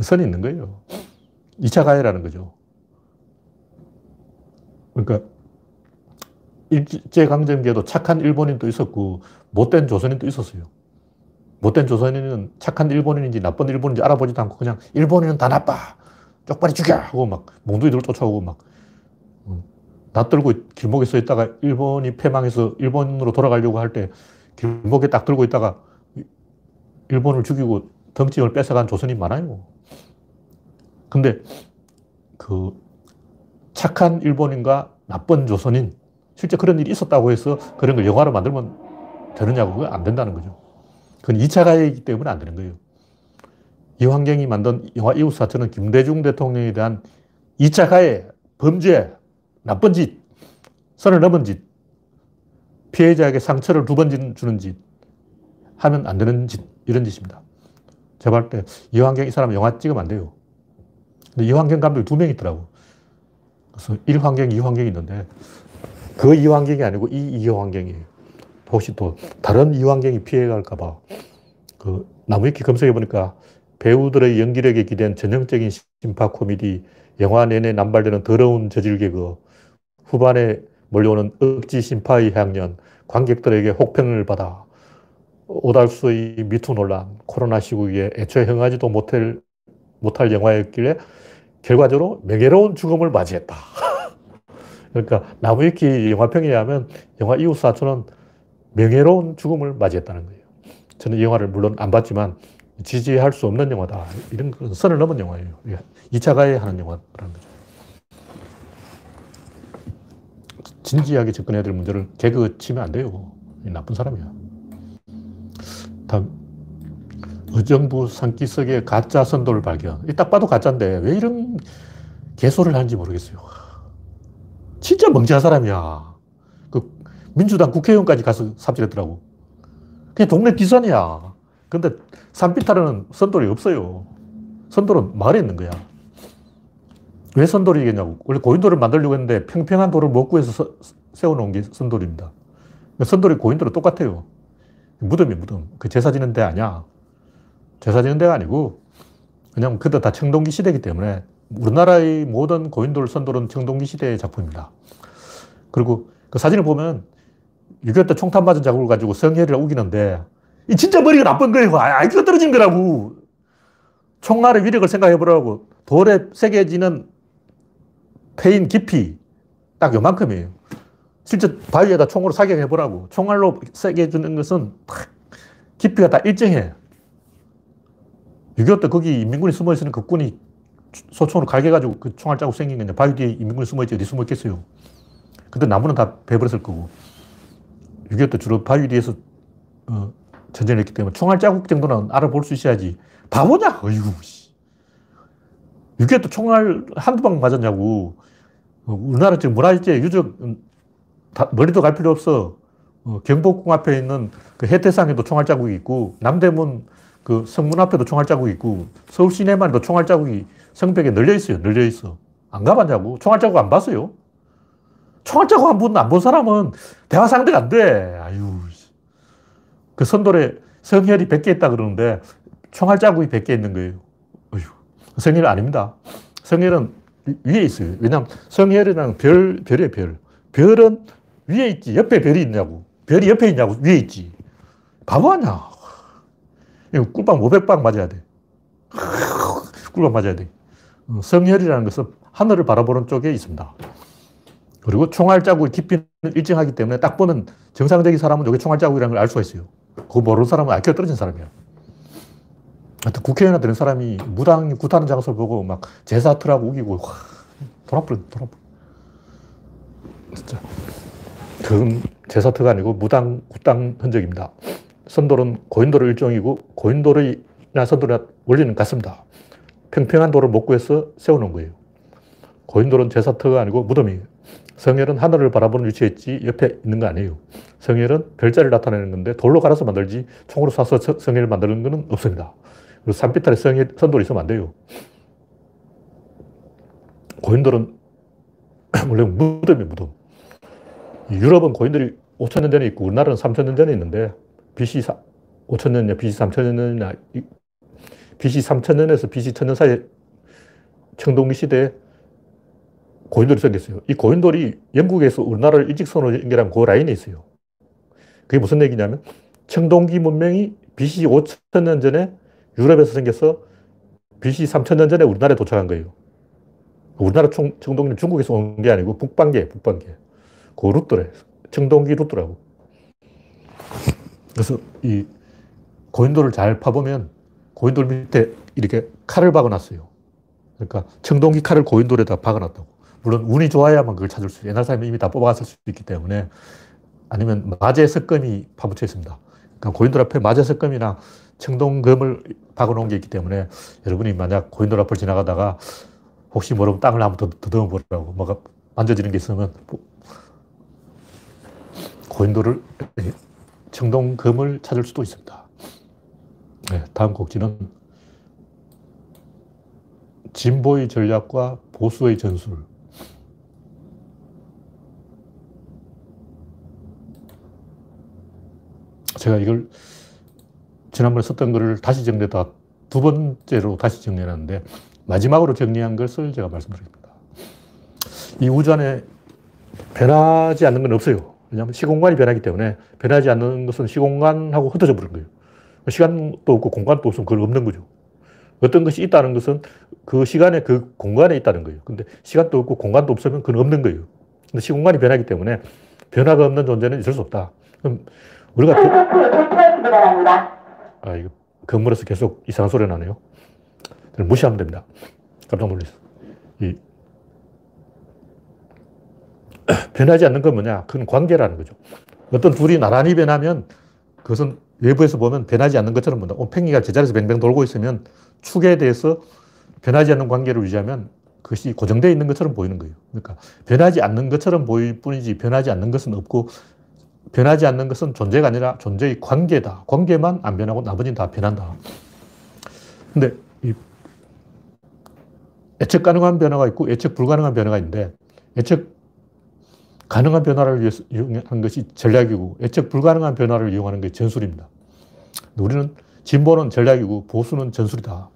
선이 있는 거예요. 2차 가해라는 거죠. 그러니까 일제강점기에도 착한 일본인도 있었고 못된 조선인도 있었어요. 못된 조선인은 착한 일본인인지 나쁜 일본인지 알아보지도 않고 그냥 일본인은 다 나빠. 쪽발이 죽여! 하고 막 몽둥이들 쫓아오고 막 낯들고 길목에 서 있다가 일본이 패망해서 일본으로 돌아가려고 할 때 길목에 딱 들고 있다가 일본을 죽이고 덩치을 뺏어간 조선이 많아요. 근데 그 착한 일본인과 나쁜 조선인 실제 그런 일이 있었다고 해서 그런 걸 영화로 만들면 되느냐고 그건 안 된다는 거죠. 그건 2차 가해이기 때문에 안 되는 거예요. 이환경이 만든 영화 이웃사촌은 김대중 대통령에 대한 2차 가해, 범죄, 나쁜 짓, 선을 넘은 짓, 피해자에게 상처를 두 번 주는 짓, 하면 안 되는 짓, 이런 짓입니다. 제가 볼 때 이환경 이 사람 영화 찍으면 안 돼요. 근데 이환경 감독이 두 명 있더라고. 그래서 1환경, 2환경이 있는데 그 이환경이 아니고 이 이환경이에요. 혹시 또 다른 이환경이 피해갈까봐 그 나무위키 검색해보니까 배우들의 연기력에 기댄 전형적인 심파 코미디, 영화 내내 남발되는 더러운 저질 개그, 후반에 몰려오는 억지 심파의 향연, 관객들에게 혹평을 받아 오달수의 미투 논란, 코로나 시국에 애초에 흥하지도 못할, 못할 영화였길래 결과적으로 명예로운 죽음을 맞이했다. *laughs* 그러니까 나무위키 영화평에 의하면 영화 이웃 사촌은 명예로운 죽음을 맞이했다는 거예요. 저는 이 영화를 물론 안 봤지만 지지할 수 없는 영화다. 이런 선을 넘은 영화예요. 2차 가해 하는 영화라는 거죠. 진지하게 접근해야 될 문제를 개그 치면 안 돼요. 나쁜 사람이야. 다음. 의정부 산기슭에 가짜 선도를 발견. 딱 봐도 가짜인데 왜 이런 개소를 하는지 모르겠어요. 진짜 멍청한 사람이야. 그 민주당 국회의원까지 가서 삽질했더라고. 그냥 동네 비선이야. 근데 산비탈은 선돌이 없어요. 선돌은 마을에 있는 거야. 왜 선돌이겠냐고. 원래 고인돌을 만들려고 했는데 평평한 돌을 못 구해서 세워놓은 게 선돌입니다. 선돌이 고인돌은 똑같아요. 무덤이 무덤. 그 제사 지는 데 아니야. 제사 지는 데가 아니고 그냥 그때 다 청동기 시대이기 때문에 우리나라의 모든 고인돌 선돌은 청동기 시대의 작품입니다. 그리고 그 사진을 보면 6.25때 총탄 맞은 자국을 가지고 성혈이라 우기는데 이 진짜 머리가 나쁜 거예요. 아, IQ가 떨어진 거라고. 총알의 위력을 생각해 보라고. 돌에 새겨지는 패인 깊이 딱 요만큼이에요. 실제 바위에다 총으로 사격해 보라고. 총알로 새겨주는 것은 깊이가 다 일정해. 6.25때 거기 인민군이 숨어 있으는 그 군이 소총으로 갈겨가지고 그 총알 자국 생긴 거냐. 바위 뒤에 인민군이 숨어 있지. 어디 숨어 있겠어요. 근데 나무는 다 베버렸을 거고. 6.25때 주로 바위 뒤에서 어, 전쟁을 했기 때문에 총알 자국 정도는 알아볼 수 있어야지. 바보냐? 어이구. 6.25때 총알 한두 방 맞았냐고. 어, 우리나라 지금 문화재 유적 다, 머리도 갈 필요 없어. 어, 경복궁 앞에 있는 그 해태상에도 총알 자국이 있고, 남대문 그 성문 앞에도 총알 자국이 있고, 서울 시내만에도 총알 자국이 성벽에 널려 있어요. 널려 있어. 안 가봤냐고? 총알 자국 안 봤어요? 총알 자국 한번안본 사람은 대화 상대가 안 돼. 아유. 그 선돌에 성혈이 100개 있다 그러는데 총알 자국이 100개 있는 거예요. 성혈 아닙니다. 성혈은 위에 있어요. 왜냐하면 성혈이랑 별, 별이에요, 별. 별은 위에 있지. 옆에 별이 있냐고. 별이 옆에 있냐고. 위에 있지. 바보 아냐. 이거 꿀빵 500방 맞아야 돼. *laughs* 꿀빵 맞아야 돼. 어, 성혈이라는 것은 하늘을 바라보는 쪽에 있습니다. 그리고 총알 자국의 깊이는 일정하기 때문에 딱 보면 정상적인 사람은 여기 총알 자국이라는 걸 알 수가 있어요. 그거 모르는 사람은 IQ가 떨어진 사람이야. 하여튼 국회의원 되는 사람이 무당이 굿하는 장소를 보고 막 제사트라고 우기고, 와, 돌아버려, 돌아버려. 진짜. 그건 제사 트가 아니고 무당, 굿당 흔적입니다. 선돌은 고인돌의 일종이고, 고인돌이나 선돌이나 원리는 같습니다. 평평한 돌을 못 구해서 세워놓은 거예요. 고인돌은 제사트가 아니고 무덤이에요. 성혈은 하늘을 바라보는 위치에 있지 옆에 있는 거 아니에요. 성혈은 별자리를 나타내는 건데 돌로 갈아서 만들지 총으로 쏴서 성혈을 만드는 것은 없습니다. 산비탈에 성혈, 선돌이 있으면 안 돼요. 고인돌은 *clears throat* 원래 무덤이 무덤. 유럽은 고인돌이 5천년 전에 있고 우리나라는 3천년 전에 있는데 BC 5천년이냐 BC 3천년이냐 BC 3천년에서 BC 천년 사이에 청동기 시대에 고인돌이 생겼어요. 이 고인돌이 영국에서 우리나라를 일직선으로 연결한 그 라인에 있어요. 그게 무슨 얘기냐면 청동기 문명이 BC 5천년 전에 유럽에서 생겨서 BC 3천년 전에 우리나라에 도착한 거예요. 우리나라 청, 청동기는 중국에서 온 게 아니고 북방계, 북방계. 그 루트래. 청동기 루트라고. 그래서 이 고인돌을 잘 파보면 고인돌 밑에 이렇게 칼을 박아놨어요. 그러니까 청동기 칼을 고인돌에다 박아놨다고. 물론 운이 좋아야만 그걸 찾을 수. 옛날 사람이 이미 다 뽑아갔을 수도 있기 때문에 아니면 마제 석금이 파묻혀 있습니다. 그러니까 고인돌 앞에 마제 석금이나 청동금을 박아놓은 게 있기 때문에 여러분이 만약 고인돌 앞을 지나가다가 혹시 모르면 땅을 한번 더듬어 보라고 뭐가 만져지는 게 있으면 고인돌을 청동금을 찾을 수도 있습니다. 네, 다음 곡지는 진보의 전략과 보수의 전술. 제가 이걸 지난번에 썼던 글을 다시 정리해다 두 번째로 다시 정리해놨는데 마지막으로 정리한 것을 제가 말씀드리겠습니다. 이 우주 안에 변하지 않는 건 없어요. 왜냐하면 시공간이 변하기 때문에 변하지 않는 것은 시공간하고 흩어져 버린 거예요. 시간도 없고 공간도 없으면 그걸 없는 거죠. 어떤 것이 있다는 것은 그 시간에 그 공간에 있다는 거예요. 근데 시간도 없고 공간도 없으면 그건 없는 거예요. 근데 시공간이 변하기 때문에 변화가 없는 존재는 있을 수 없다. 그럼 우리가 아 이거 건물에서 계속 이상한 소리 나네요. 무시하면 됩니다. 깜짝 놀랐어. 이 *clears throat* 변하지 않는 건 뭐냐? 그건 관계라는 거죠. 어떤 둘이 나란히 변하면 그것은 외부에서 보면 변하지 않는 것처럼 본다. 팽이가 제자리에서 뱅뱅 돌고 있으면 축에 대해서 변하지 않는 관계를 유지하면 그것이 고정되어 있는 것처럼 보이는 거예요. 그러니까 변하지 않는 것처럼 보일 뿐이지 변하지 않는 것은 없고 변하지 않는 것은 존재가 아니라 존재의 관계다. 관계만 안 변하고 나머지는 다 변한다. 근데 이 예측 가능한 변화가 있고 예측 불가능한 변화가 있는데 예측 가능한 변화를 위해서 이용한 것이 전략이고 예측 불가능한 변화를 이용하는 게 전술입니다. 우리는 진보는 전략이고 보수는 전술이다.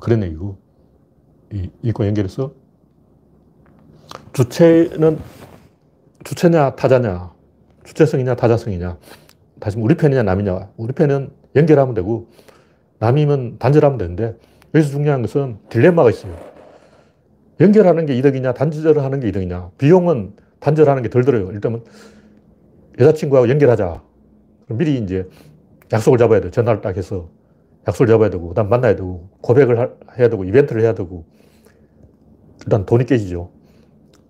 그런 얘기고 이, 이과 연결해서 주체는 주체냐 타자냐 주체성이냐 타자성이냐 다시 우리 편이냐 남이냐 우리 편은 연결하면 되고 남이면 단절하면 되는데 여기서 중요한 것은 딜레마가 있어요. 연결하는 게 이득이냐 단절하는 게 이득이냐 비용은 단절하는 게 덜 들어요. 일단은 여자친구하고 연결하자. 미리 이제 약속을 잡아야 돼. 전화를 딱 해서 약속을 잡아야 되고, 그 다음 만나야 되고, 고백을 해야 되고, 이벤트를 해야 되고, 일단 돈이 깨지죠.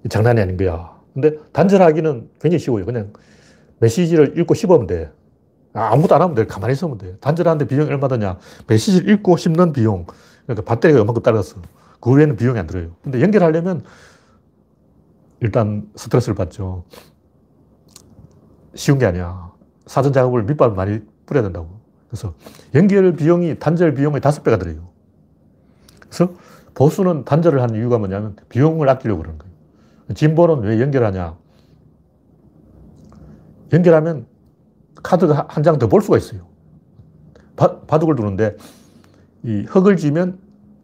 장난이 아닌 거야. 근데 단절하기는 굉장히 쉬워요. 그냥 메시지를 읽고 씹으면 돼. 아, 아무것도 안 하면 돼. 가만히 있으면 돼. 단절하는데 비용이 얼마 드냐? 메시지를 읽고 씹는 비용. 그러니까 배터리가 이만큼 따라갔어. 그 외에는 비용이 안 들어요. 근데 연결하려면 일단 스트레스를 받죠. 쉬운 게 아니야. 사전 작업을 밑밥 많이 뿌려야 된다고. 그래서 연결 비용이 단절 비용의 다섯 배가 들어요. 그래서 보수는 단절을 하는 이유가 뭐냐면 비용을 아끼려고 그러는 거예요. 진보는 왜 연결하냐? 연결하면 카드가 한 장 더 볼 수가 있어요. 바, 바둑을 두는데 이 흙을 쥐면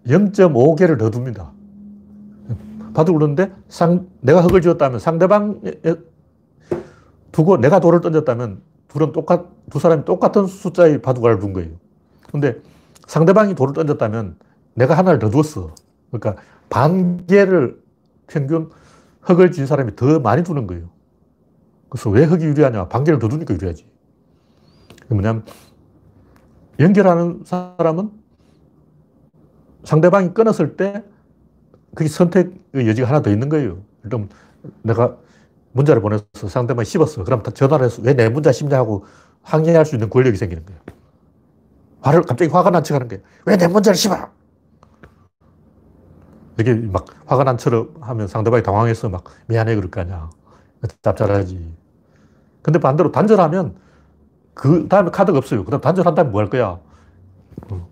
0.5개를 더 둡니다. 바둑을 두는데 상, 내가 흙을 쥐었다면 상대방 두고 내가 돌을 던졌다면 둘은 똑같, 두 사람이 똑같은 숫자의 바둑알을 둔 거예요. 근데 상대방이 돌을 던졌다면 내가 하나를 더 두었어. 그러니까 반 개를 평균 흙을 쥔 사람이 더 많이 두는 거예요. 그래서 왜 흙이 유리하냐? 반 개를 더 두니까 유리하지. 뭐냐면 연결하는 사람은 상대방이 끊었을 때 그게 선택의 여지가 하나 더 있는 거예요. 일단 내가 문자를 보내서 상대방이 씹었어. 그럼 전화를 해서 왜 내 문자 씹냐 하고 항의할 수 있는 권력이 생기는 거예요. 화를, 갑자기 화가 난 척 하는 거예요. 왜 내 문자를 씹어? 이게 막 화가 난 처럼 하면 상대방이 당황해서 막 미안해 그럴 거 아니야. 짭짤하지. 근데 반대로 단절하면 그 다음에 카드가 없어요. 그 다음 단절한 다음에 뭐 할 거야? 어.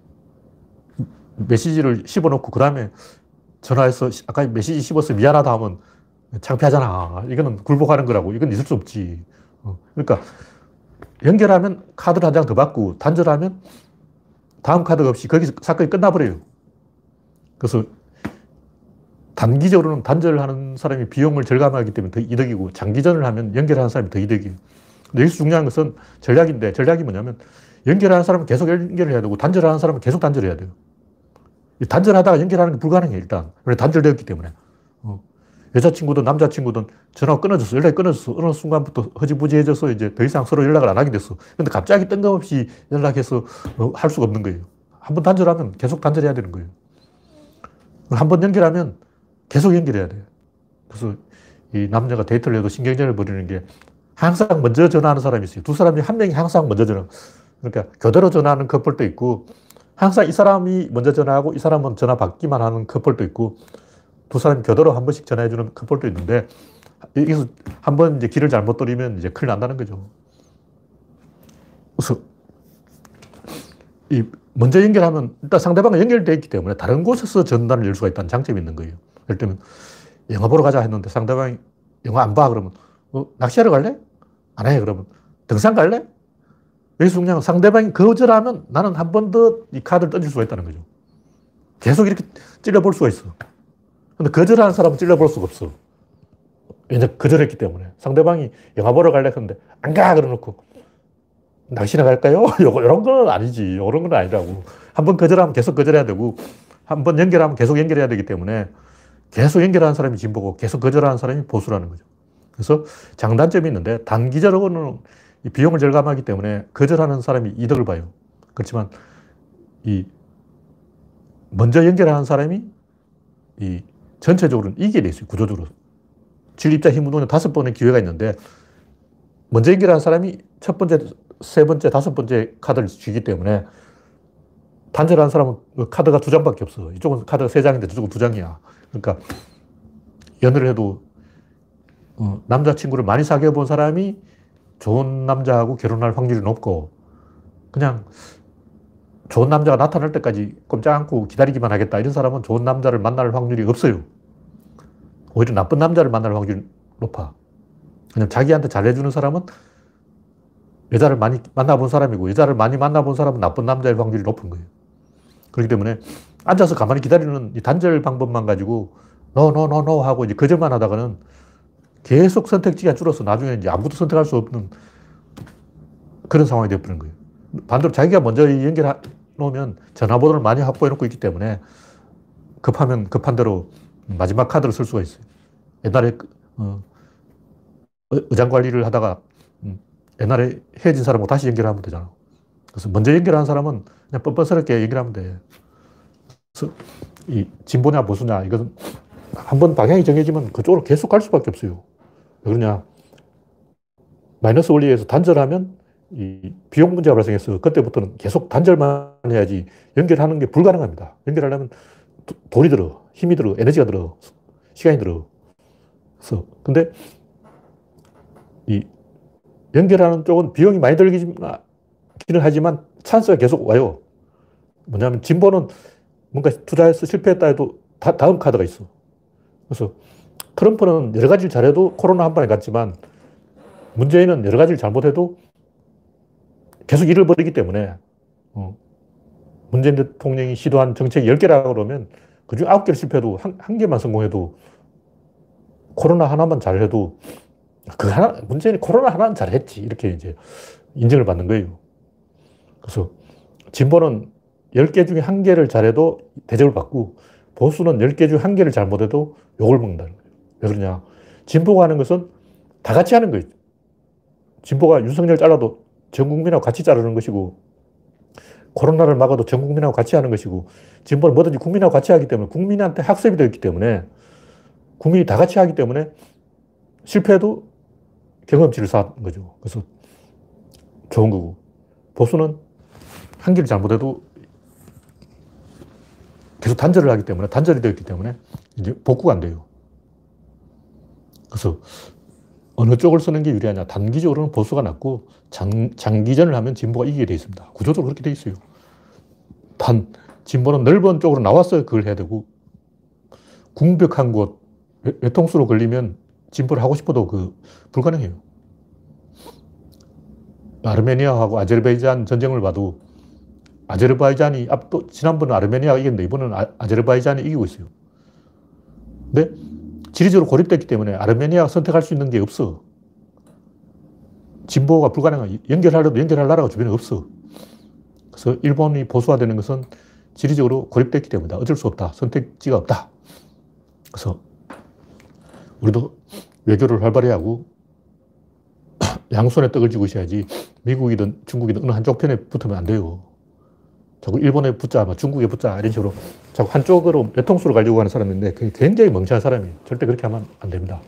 메시지를 씹어놓고 그 다음에 전화해서 아까 메시지 씹어서 미안하다 하면 창피하잖아. 이거는 굴복하는 거라고. 이건 있을 수 없지. 어. 그러니까 연결하면 카드를 한 장 더 받고 단절하면 다음 카드가 없이 거기서 사건이 끝나버려요. 그래서 단기적으로는 단절을 하는 사람이 비용을 절감하기 때문에 더 이득이고 장기전을 하면 연결하는 사람이 더 이득이에요. 근데 여기서 중요한 것은 전략인데 전략이 뭐냐면 연결하는 사람은 계속 연결을 해야 되고 단절하는 사람은 계속 단절해야 돼요. 단절하다가 연결하는 게 불가능해, 일단. 왜 단절되었기 때문에. 어. 여자친구든 남자친구든 전화가 끊어졌어. 연락이 끊어졌어. 어느 순간부터 허지부지해져서 이제 더 이상 서로 연락을 안 하게 됐어. 근데 갑자기 뜬금없이 연락해서 어, 할 수가 없는 거예요. 한 번 단절하면 계속 단절해야 되는 거예요. 한 번 연결하면 계속 연결해야 돼요. 그래서 이 남녀가 데이트를 해도 신경전을 벌이는 게 항상 먼저 전화하는 사람이 있어요. 두 사람이 한 명이 항상 먼저 전화. 그러니까 교대로 전화하는 커플도 있고 항상 이 사람이 먼저 전화하고 이 사람은 전화 받기만 하는 커플도 있고 두 사람이 교대로 한 번씩 전화해주는 커플도 있는데 여기서 한 번 이제 길을 잘못 들이면 이제 큰일 난다는 거죠. 그래서 이 먼저 연결하면 일단 상대방은 연결되어 있기 때문에 다른 곳에서 전단을 열 수가 있다는 장점이 있는 거예요. 예를 들면 영화 보러 가자 했는데 상대방이 영화 안 봐. 그러면 어, 낚시하러 갈래? 안 해. 그러면 등산 갈래? 여기서 중요한 상대방이 거절하면 나는 한 번 더 이 카드를 던질 수가 있다는 거죠. 계속 이렇게 찔러볼 수가 있어. 근데 거절하는 사람은 찔러볼 수가 없어. 왜냐 거절했기 때문에. 상대방이 영화 보러 갈래? 그런데 안 가! 그러놓고 낚시나 갈까요? *laughs* 이런 건 아니지. 이런 건 아니라고. 한 번 거절하면 계속 거절해야 되고, 한 번 연결하면 계속 연결해야 되기 때문에 계속 연결하는 사람이 진보고 계속 거절하는 사람이 보수라는 거죠. 그래서 장단점이 있는데 단기적으로는 비용을 절감하기 때문에 거절하는 사람이 이득을 봐요. 그렇지만 이 먼저 연결하는 사람이 이 전체적으로는 이기게 돼 있어요. 구조적으로. 진입자 힘운동에 다섯 번의 기회가 있는데 먼저 연결하는 사람이 첫 번째 세 번째, 다섯 번째 카드를 쥐기 때문에 단절한 사람은 그 카드가 두 장밖에 없어. 이쪽은 카드가 세 장인데 저쪽은 두 장이야. 그러니까 연애를 해도 어, 남자친구를 많이 사귀어 본 사람이 좋은 남자하고 결혼할 확률이 높고 그냥 좋은 남자가 나타날 때까지 꼼짝 않고 기다리기만 하겠다. 이런 사람은 좋은 남자를 만날 확률이 없어요. 오히려 나쁜 남자를 만날 확률이 높아. 그냥 자기한테 잘해주는 사람은 여자를 많이 만나본 사람이고 여자를 많이 만나본 사람은 나쁜 남자일 확률이 높은 거예요. 그렇기 때문에 앉아서 가만히 기다리는 이 단절 방법만 가지고 no 하고 이제 거절만 하다가는 계속 선택지가 줄어서 나중에 이제 아무도 선택할 수 없는 그런 상황이 되어버리는 거예요. 반대로 자기가 먼저 연결해 놓으면 전화번호를 많이 확보해 놓고 있기 때문에 급하면 급한 대로 마지막 카드를 쓸 수가 있어요. 옛날에 그, 어, 의장 관리를 하다가 음, 옛날에 헤어진 사람하고 다시 연결하면 되잖아. 그래서 먼저 연결한 사람은 그냥 뻔뻔스럽게 연결하면 돼. 이 진보냐 보수냐 이것은 한번 방향이 정해지면 그쪽으로 계속 갈 수밖에 없어요. 왜 그러냐. 마이너스 원리에서 단절하면 이 비용 문제가 발생해서 그때부터는 계속 단절만 해야지 연결하는 게 불가능합니다. 연결하려면 돈이 들어, 힘이 들어, 에너지가 들어, 시간이 들어. 그래서 근데 이 연결하는 쪽은 비용이 많이 들기는 하지만 찬스가 계속 와요. 뭐냐면 진보는 뭔가 투자해서 실패했다 해도 다, 다음 카드가 있어. 그래서 트럼프는 여러 가지를 잘해도 코로나 한 번에 갔지만 문재인은 여러 가지를 잘못해도 계속 잃어버리기 때문에 어, 문재인 대통령이 시도한 정책이 10개라고 그러면 그중 9개를 실패해도 한, 한 개만 성공해도 코로나 하나만 잘해도 그 하나, 문재인이 코로나 하나는 잘했지. 이렇게 이제 인정을 받는 거예요. 그래서 진보는 10개 중에 한 개를 잘해도 대접을 받고 보수는 10개 중한 개를 잘못해도 욕을 먹는다는 거예요. 왜 그러냐. 진보가 하는 것은 다 같이 하는 거예요. 진보가 윤석열 잘라도 전 국민하고 같이 자르는 것이고 코로나를 막아도 전 국민하고 같이 하는 것이고 진보는 뭐든지 국민하고 같이 하기 때문에 국민한테 학습이 되었기 때문에 국민이 다 같이 하기 때문에 실패해도 경험치를 쌓은 거죠. 그래서 좋은 거고 보수는 한 개를 잘못해도 계속 단절을 하기 때문에 단절이 되었기 때문에 이제 복구가 안 돼요. 그래서 어느 쪽을 쓰는 게 유리하냐. 단기적으로는 보수가 낫고 장, 장기전을 하면 진보가 이기게 돼 있습니다. 구조적으로 그렇게 돼 있어요. 단, 진보는 넓은 쪽으로 나와서 그걸 해야 되고, 궁벽한 곳, 외통수로 걸리면 진보를 하고 싶어도 그, 불가능해요. 아르메니아하고 아제르바이잔 전쟁을 봐도 아제르바이잔이 앞도, 지난번은 아르메니아가 이겼는데 이번은 아, 아제르바이잔이 이기고 있어요. 근데 지리적으로 고립됐기 때문에 아르메니아가 선택할 수 있는 게 없어. 진보가 불가능한, 연결하려도 연결할 나라가 주변에 없어. 그래서 일본이 보수화되는 것은 지리적으로 고립됐기 때문이다. 어쩔 수 없다. 선택지가 없다. 그래서 우리도 외교를 활발히 하고 *coughs* 양손에 떡을 쥐고 있어야지 미국이든 중국이든 어느 한쪽 편에 붙으면 안 돼요. 자꾸 일본에 붙자, 뭐 중국에 붙자, 이런 식으로 자꾸 한쪽으로 외통수로 가려고 하는 사람인데 그게 굉장히 멍청한 사람이에요. 절대 그렇게 하면 안 됩니다.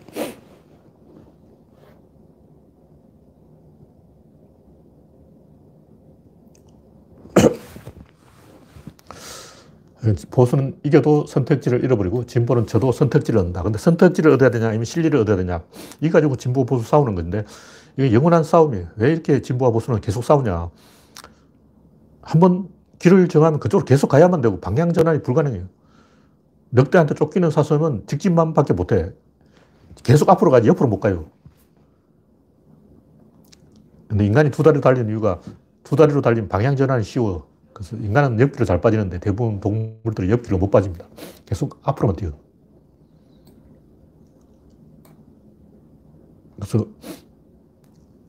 *clears throat* 보수는 이겨도 선택지를 잃어버리고 진보는 저도 선택지를 얻는다. 근데 선택지를 얻어야 되냐, 아니면 실리를 얻어야 되냐. 이 가지고 진보, 보수 싸우는 건데 이게 영원한 싸움이에요. 왜 이렇게 진보와 보수는 계속 싸우냐. 한번 길을 정하면 그쪽으로 계속 가야만 되고 방향 전환이 불가능해요. 늑대한테 쫓기는 사슴은 직진만 밖에 못해. 계속 앞으로 가지 옆으로 못 가요. 근데 인간이 두 다리로 달리는 이유가 두 다리로 달리면 방향 전환이 쉬워. 그래서 인간은 옆길로 잘 빠지는데 대부분 동물들이 옆길로 못 빠집니다. 계속 앞으로만 뛰어. 그래서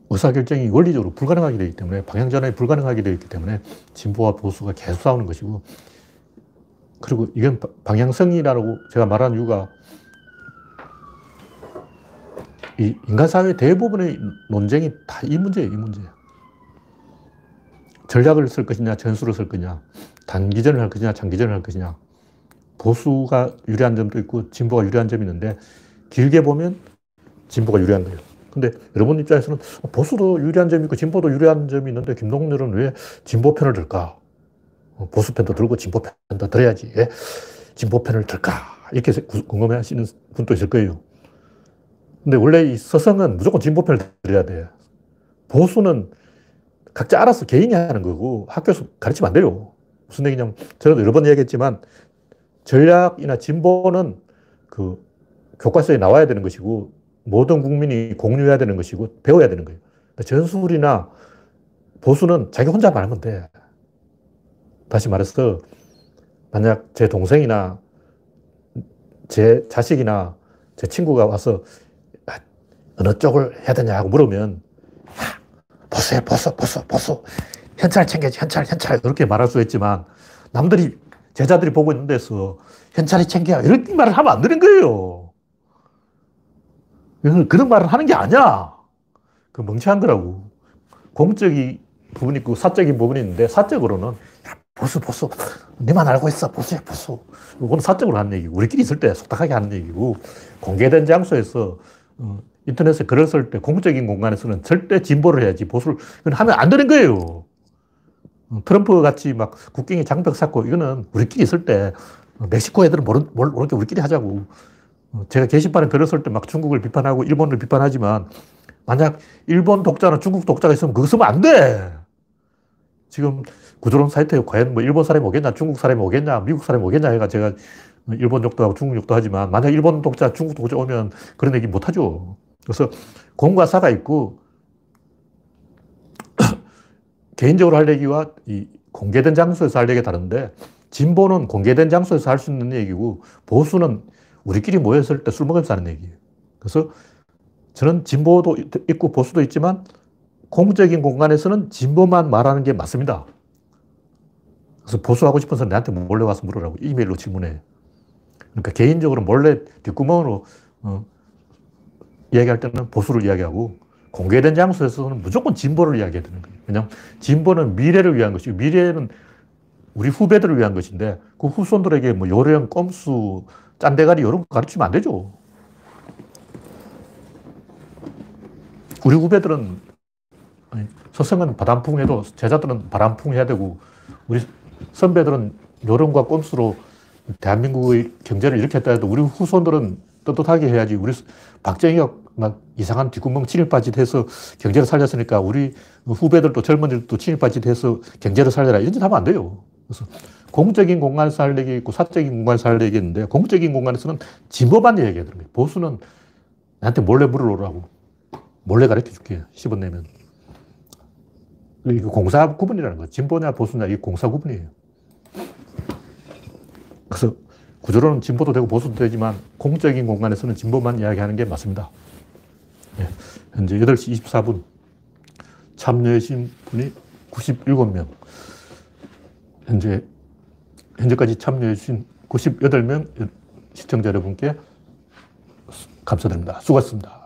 의사결정이 원리적으로 불가능하게 되기 때문에 방향전환이 불가능하게 되기 때문에 진보와 보수가 계속 싸우는 것이고 그리고 이건 방향성이라고 제가 말한 이유가 이 인간 사회 대부분의 논쟁이 다 이 문제예요, 이 문제. 전략을 쓸 것이냐, 전술을 쓸 거냐, 단기전을 할 것이냐, 장기전을 할 것이냐. 보수가 유리한 점도 있고 진보가 유리한 점이 있는데 길게 보면 진보가 유리한 거예요. 근데 여러분 입장에서는 보수도 유리한 점이 있고 진보도 유리한 점이 있는데 김동률은 왜 진보 편을 들까? 어, 보수 편도 들고 진보 편도 들어야지. 왜 진보 편을 들까? 이렇게 궁금해 하시는 분도 있을 거예요. 근데 원래 이 서성은 무조건 진보 편을 들어야 돼. 보수는 각자 알아서 개인이 하는 거고 학교에서 가르치면 안 돼요. 무슨 얘기냐면 저는 여러 번 얘기했지만 전략이나 진보는 그 교과서에 나와야 되는 것이고 모든 국민이 공유해야 되는 것이고 배워야 되는 거예요. 전술이나 보수는 자기 혼자 말하면 돼. 다시 말해서 만약 제 동생이나 제 자식이나 제 친구가 와서 아, 어느 쪽을 해야 되냐고 물으면 보수해 보수 보수 보수 현찰 챙겨야지 현찰 현찰 이렇게 말할 수 있지만 남들이 제자들이 보고 있는 데서 현찰이 챙겨 이렇게 말을 하면 안 되는 거예요. 그런 말을 하는 게 아니야. 그 멍청한 거라고. 공적인 부분이 있고 사적인 부분이 있는데 사적으로는 야, 보수, 보수. 네만 알고 있어. 보수야, 보수. 이건 사적으로 하는 얘기고 우리끼리 있을 때 속닥하게 하는 얘기고 공개된 장소에서 어, 인터넷에 글을 쓸 때 공적인 공간에서는 절대 진보를 해야지 보수를 하면 안 되는 거예요. 어, 트럼프 같이 막 국경에 장벽 쌓고 이거는 우리끼리 있을 때 멕시코 애들은 모르, 모르게 우리끼리 하자고. 어, 제가 게시판에 글을 쓸 때 막 중국을 비판하고 일본을 비판하지만 만약 일본 독자나 중국 독자가 있으면 그거 쓰면 안 돼. 지금 구조론 사이트에 과연 뭐 일본 사람이 오겠냐, 중국 사람이 오겠냐, 미국 사람이 오겠냐 해가 제가 일본 욕도 하고 중국 욕도 하지만 만약 일본 독자, 중국 독자 오면 그런 얘기 못 하죠. 그래서 공과 사가 있고 *clears throat* 개인적으로 할 얘기와 이 공개된 장소에서 할 얘기가 다른데 진보는 공개된 장소에서 할 수 있는 얘기고 보수는 우리끼리 모였을 때 술 먹으면서 하는 얘기예요. 그래서 저는 진보도 있고 보수도 있지만 공적인 공간에서는 진보만 말하는 게 맞습니다. 그래서 보수하고 싶은 사람 나한테 몰래 와서 물으라고 이메일로 질문해. 그러니까 개인적으로 몰래 뒷구멍으로 어, 이야기할 때는 보수를 이야기하고 공개된 장소에서는 무조건 진보를 이야기해야 되는 거예요. 왜냐하면 진보는 미래를 위한 것이고 미래는 우리 후배들을 위한 것인데 그 후손들에게 뭐 요령, 꼼수, 짠대가리 이런 거 가르치면 안 되죠. 우리 후배들은 서성은 바람풍해도 제자들은 바람풍 해야 되고 우리 선배들은 요령과 꼼수로 대한민국의 경제를 이렇게 했다 해도 우리 후손들은 떳떳하게 해야지. 우리 박정희가 막 이상한 뒷구멍 친일빠짓 해서 경제를 살렸으니까 우리 후배들도 젊은이들도 친일빠짓 해서 경제를 살려라. 이런 짓 하면 안 돼요. 그래서 공적인 공간에서 할 얘기 있고 사적인 공간에서 할 얘기 있는데 공적인 공간에서는 진보만 얘기해야 되는 거예요. 보수는 나한테 몰래 물어오라고. 몰래 가르쳐 줄게. 10원 내면. 이거 공사 구분이라는 거 진보냐 보수냐 이게 공사 구분이에요. 그래서 구조로는 진보도 되고 보수도 되지만 공적인 공간에서는 진보만 이야기하는 게 맞습니다. 네. 현재 8시 24분 참여해주신 분이 97명. 현재 현재까지 참여해주신 98명 시청자 여러분께 감사드립니다. 수고하셨습니다.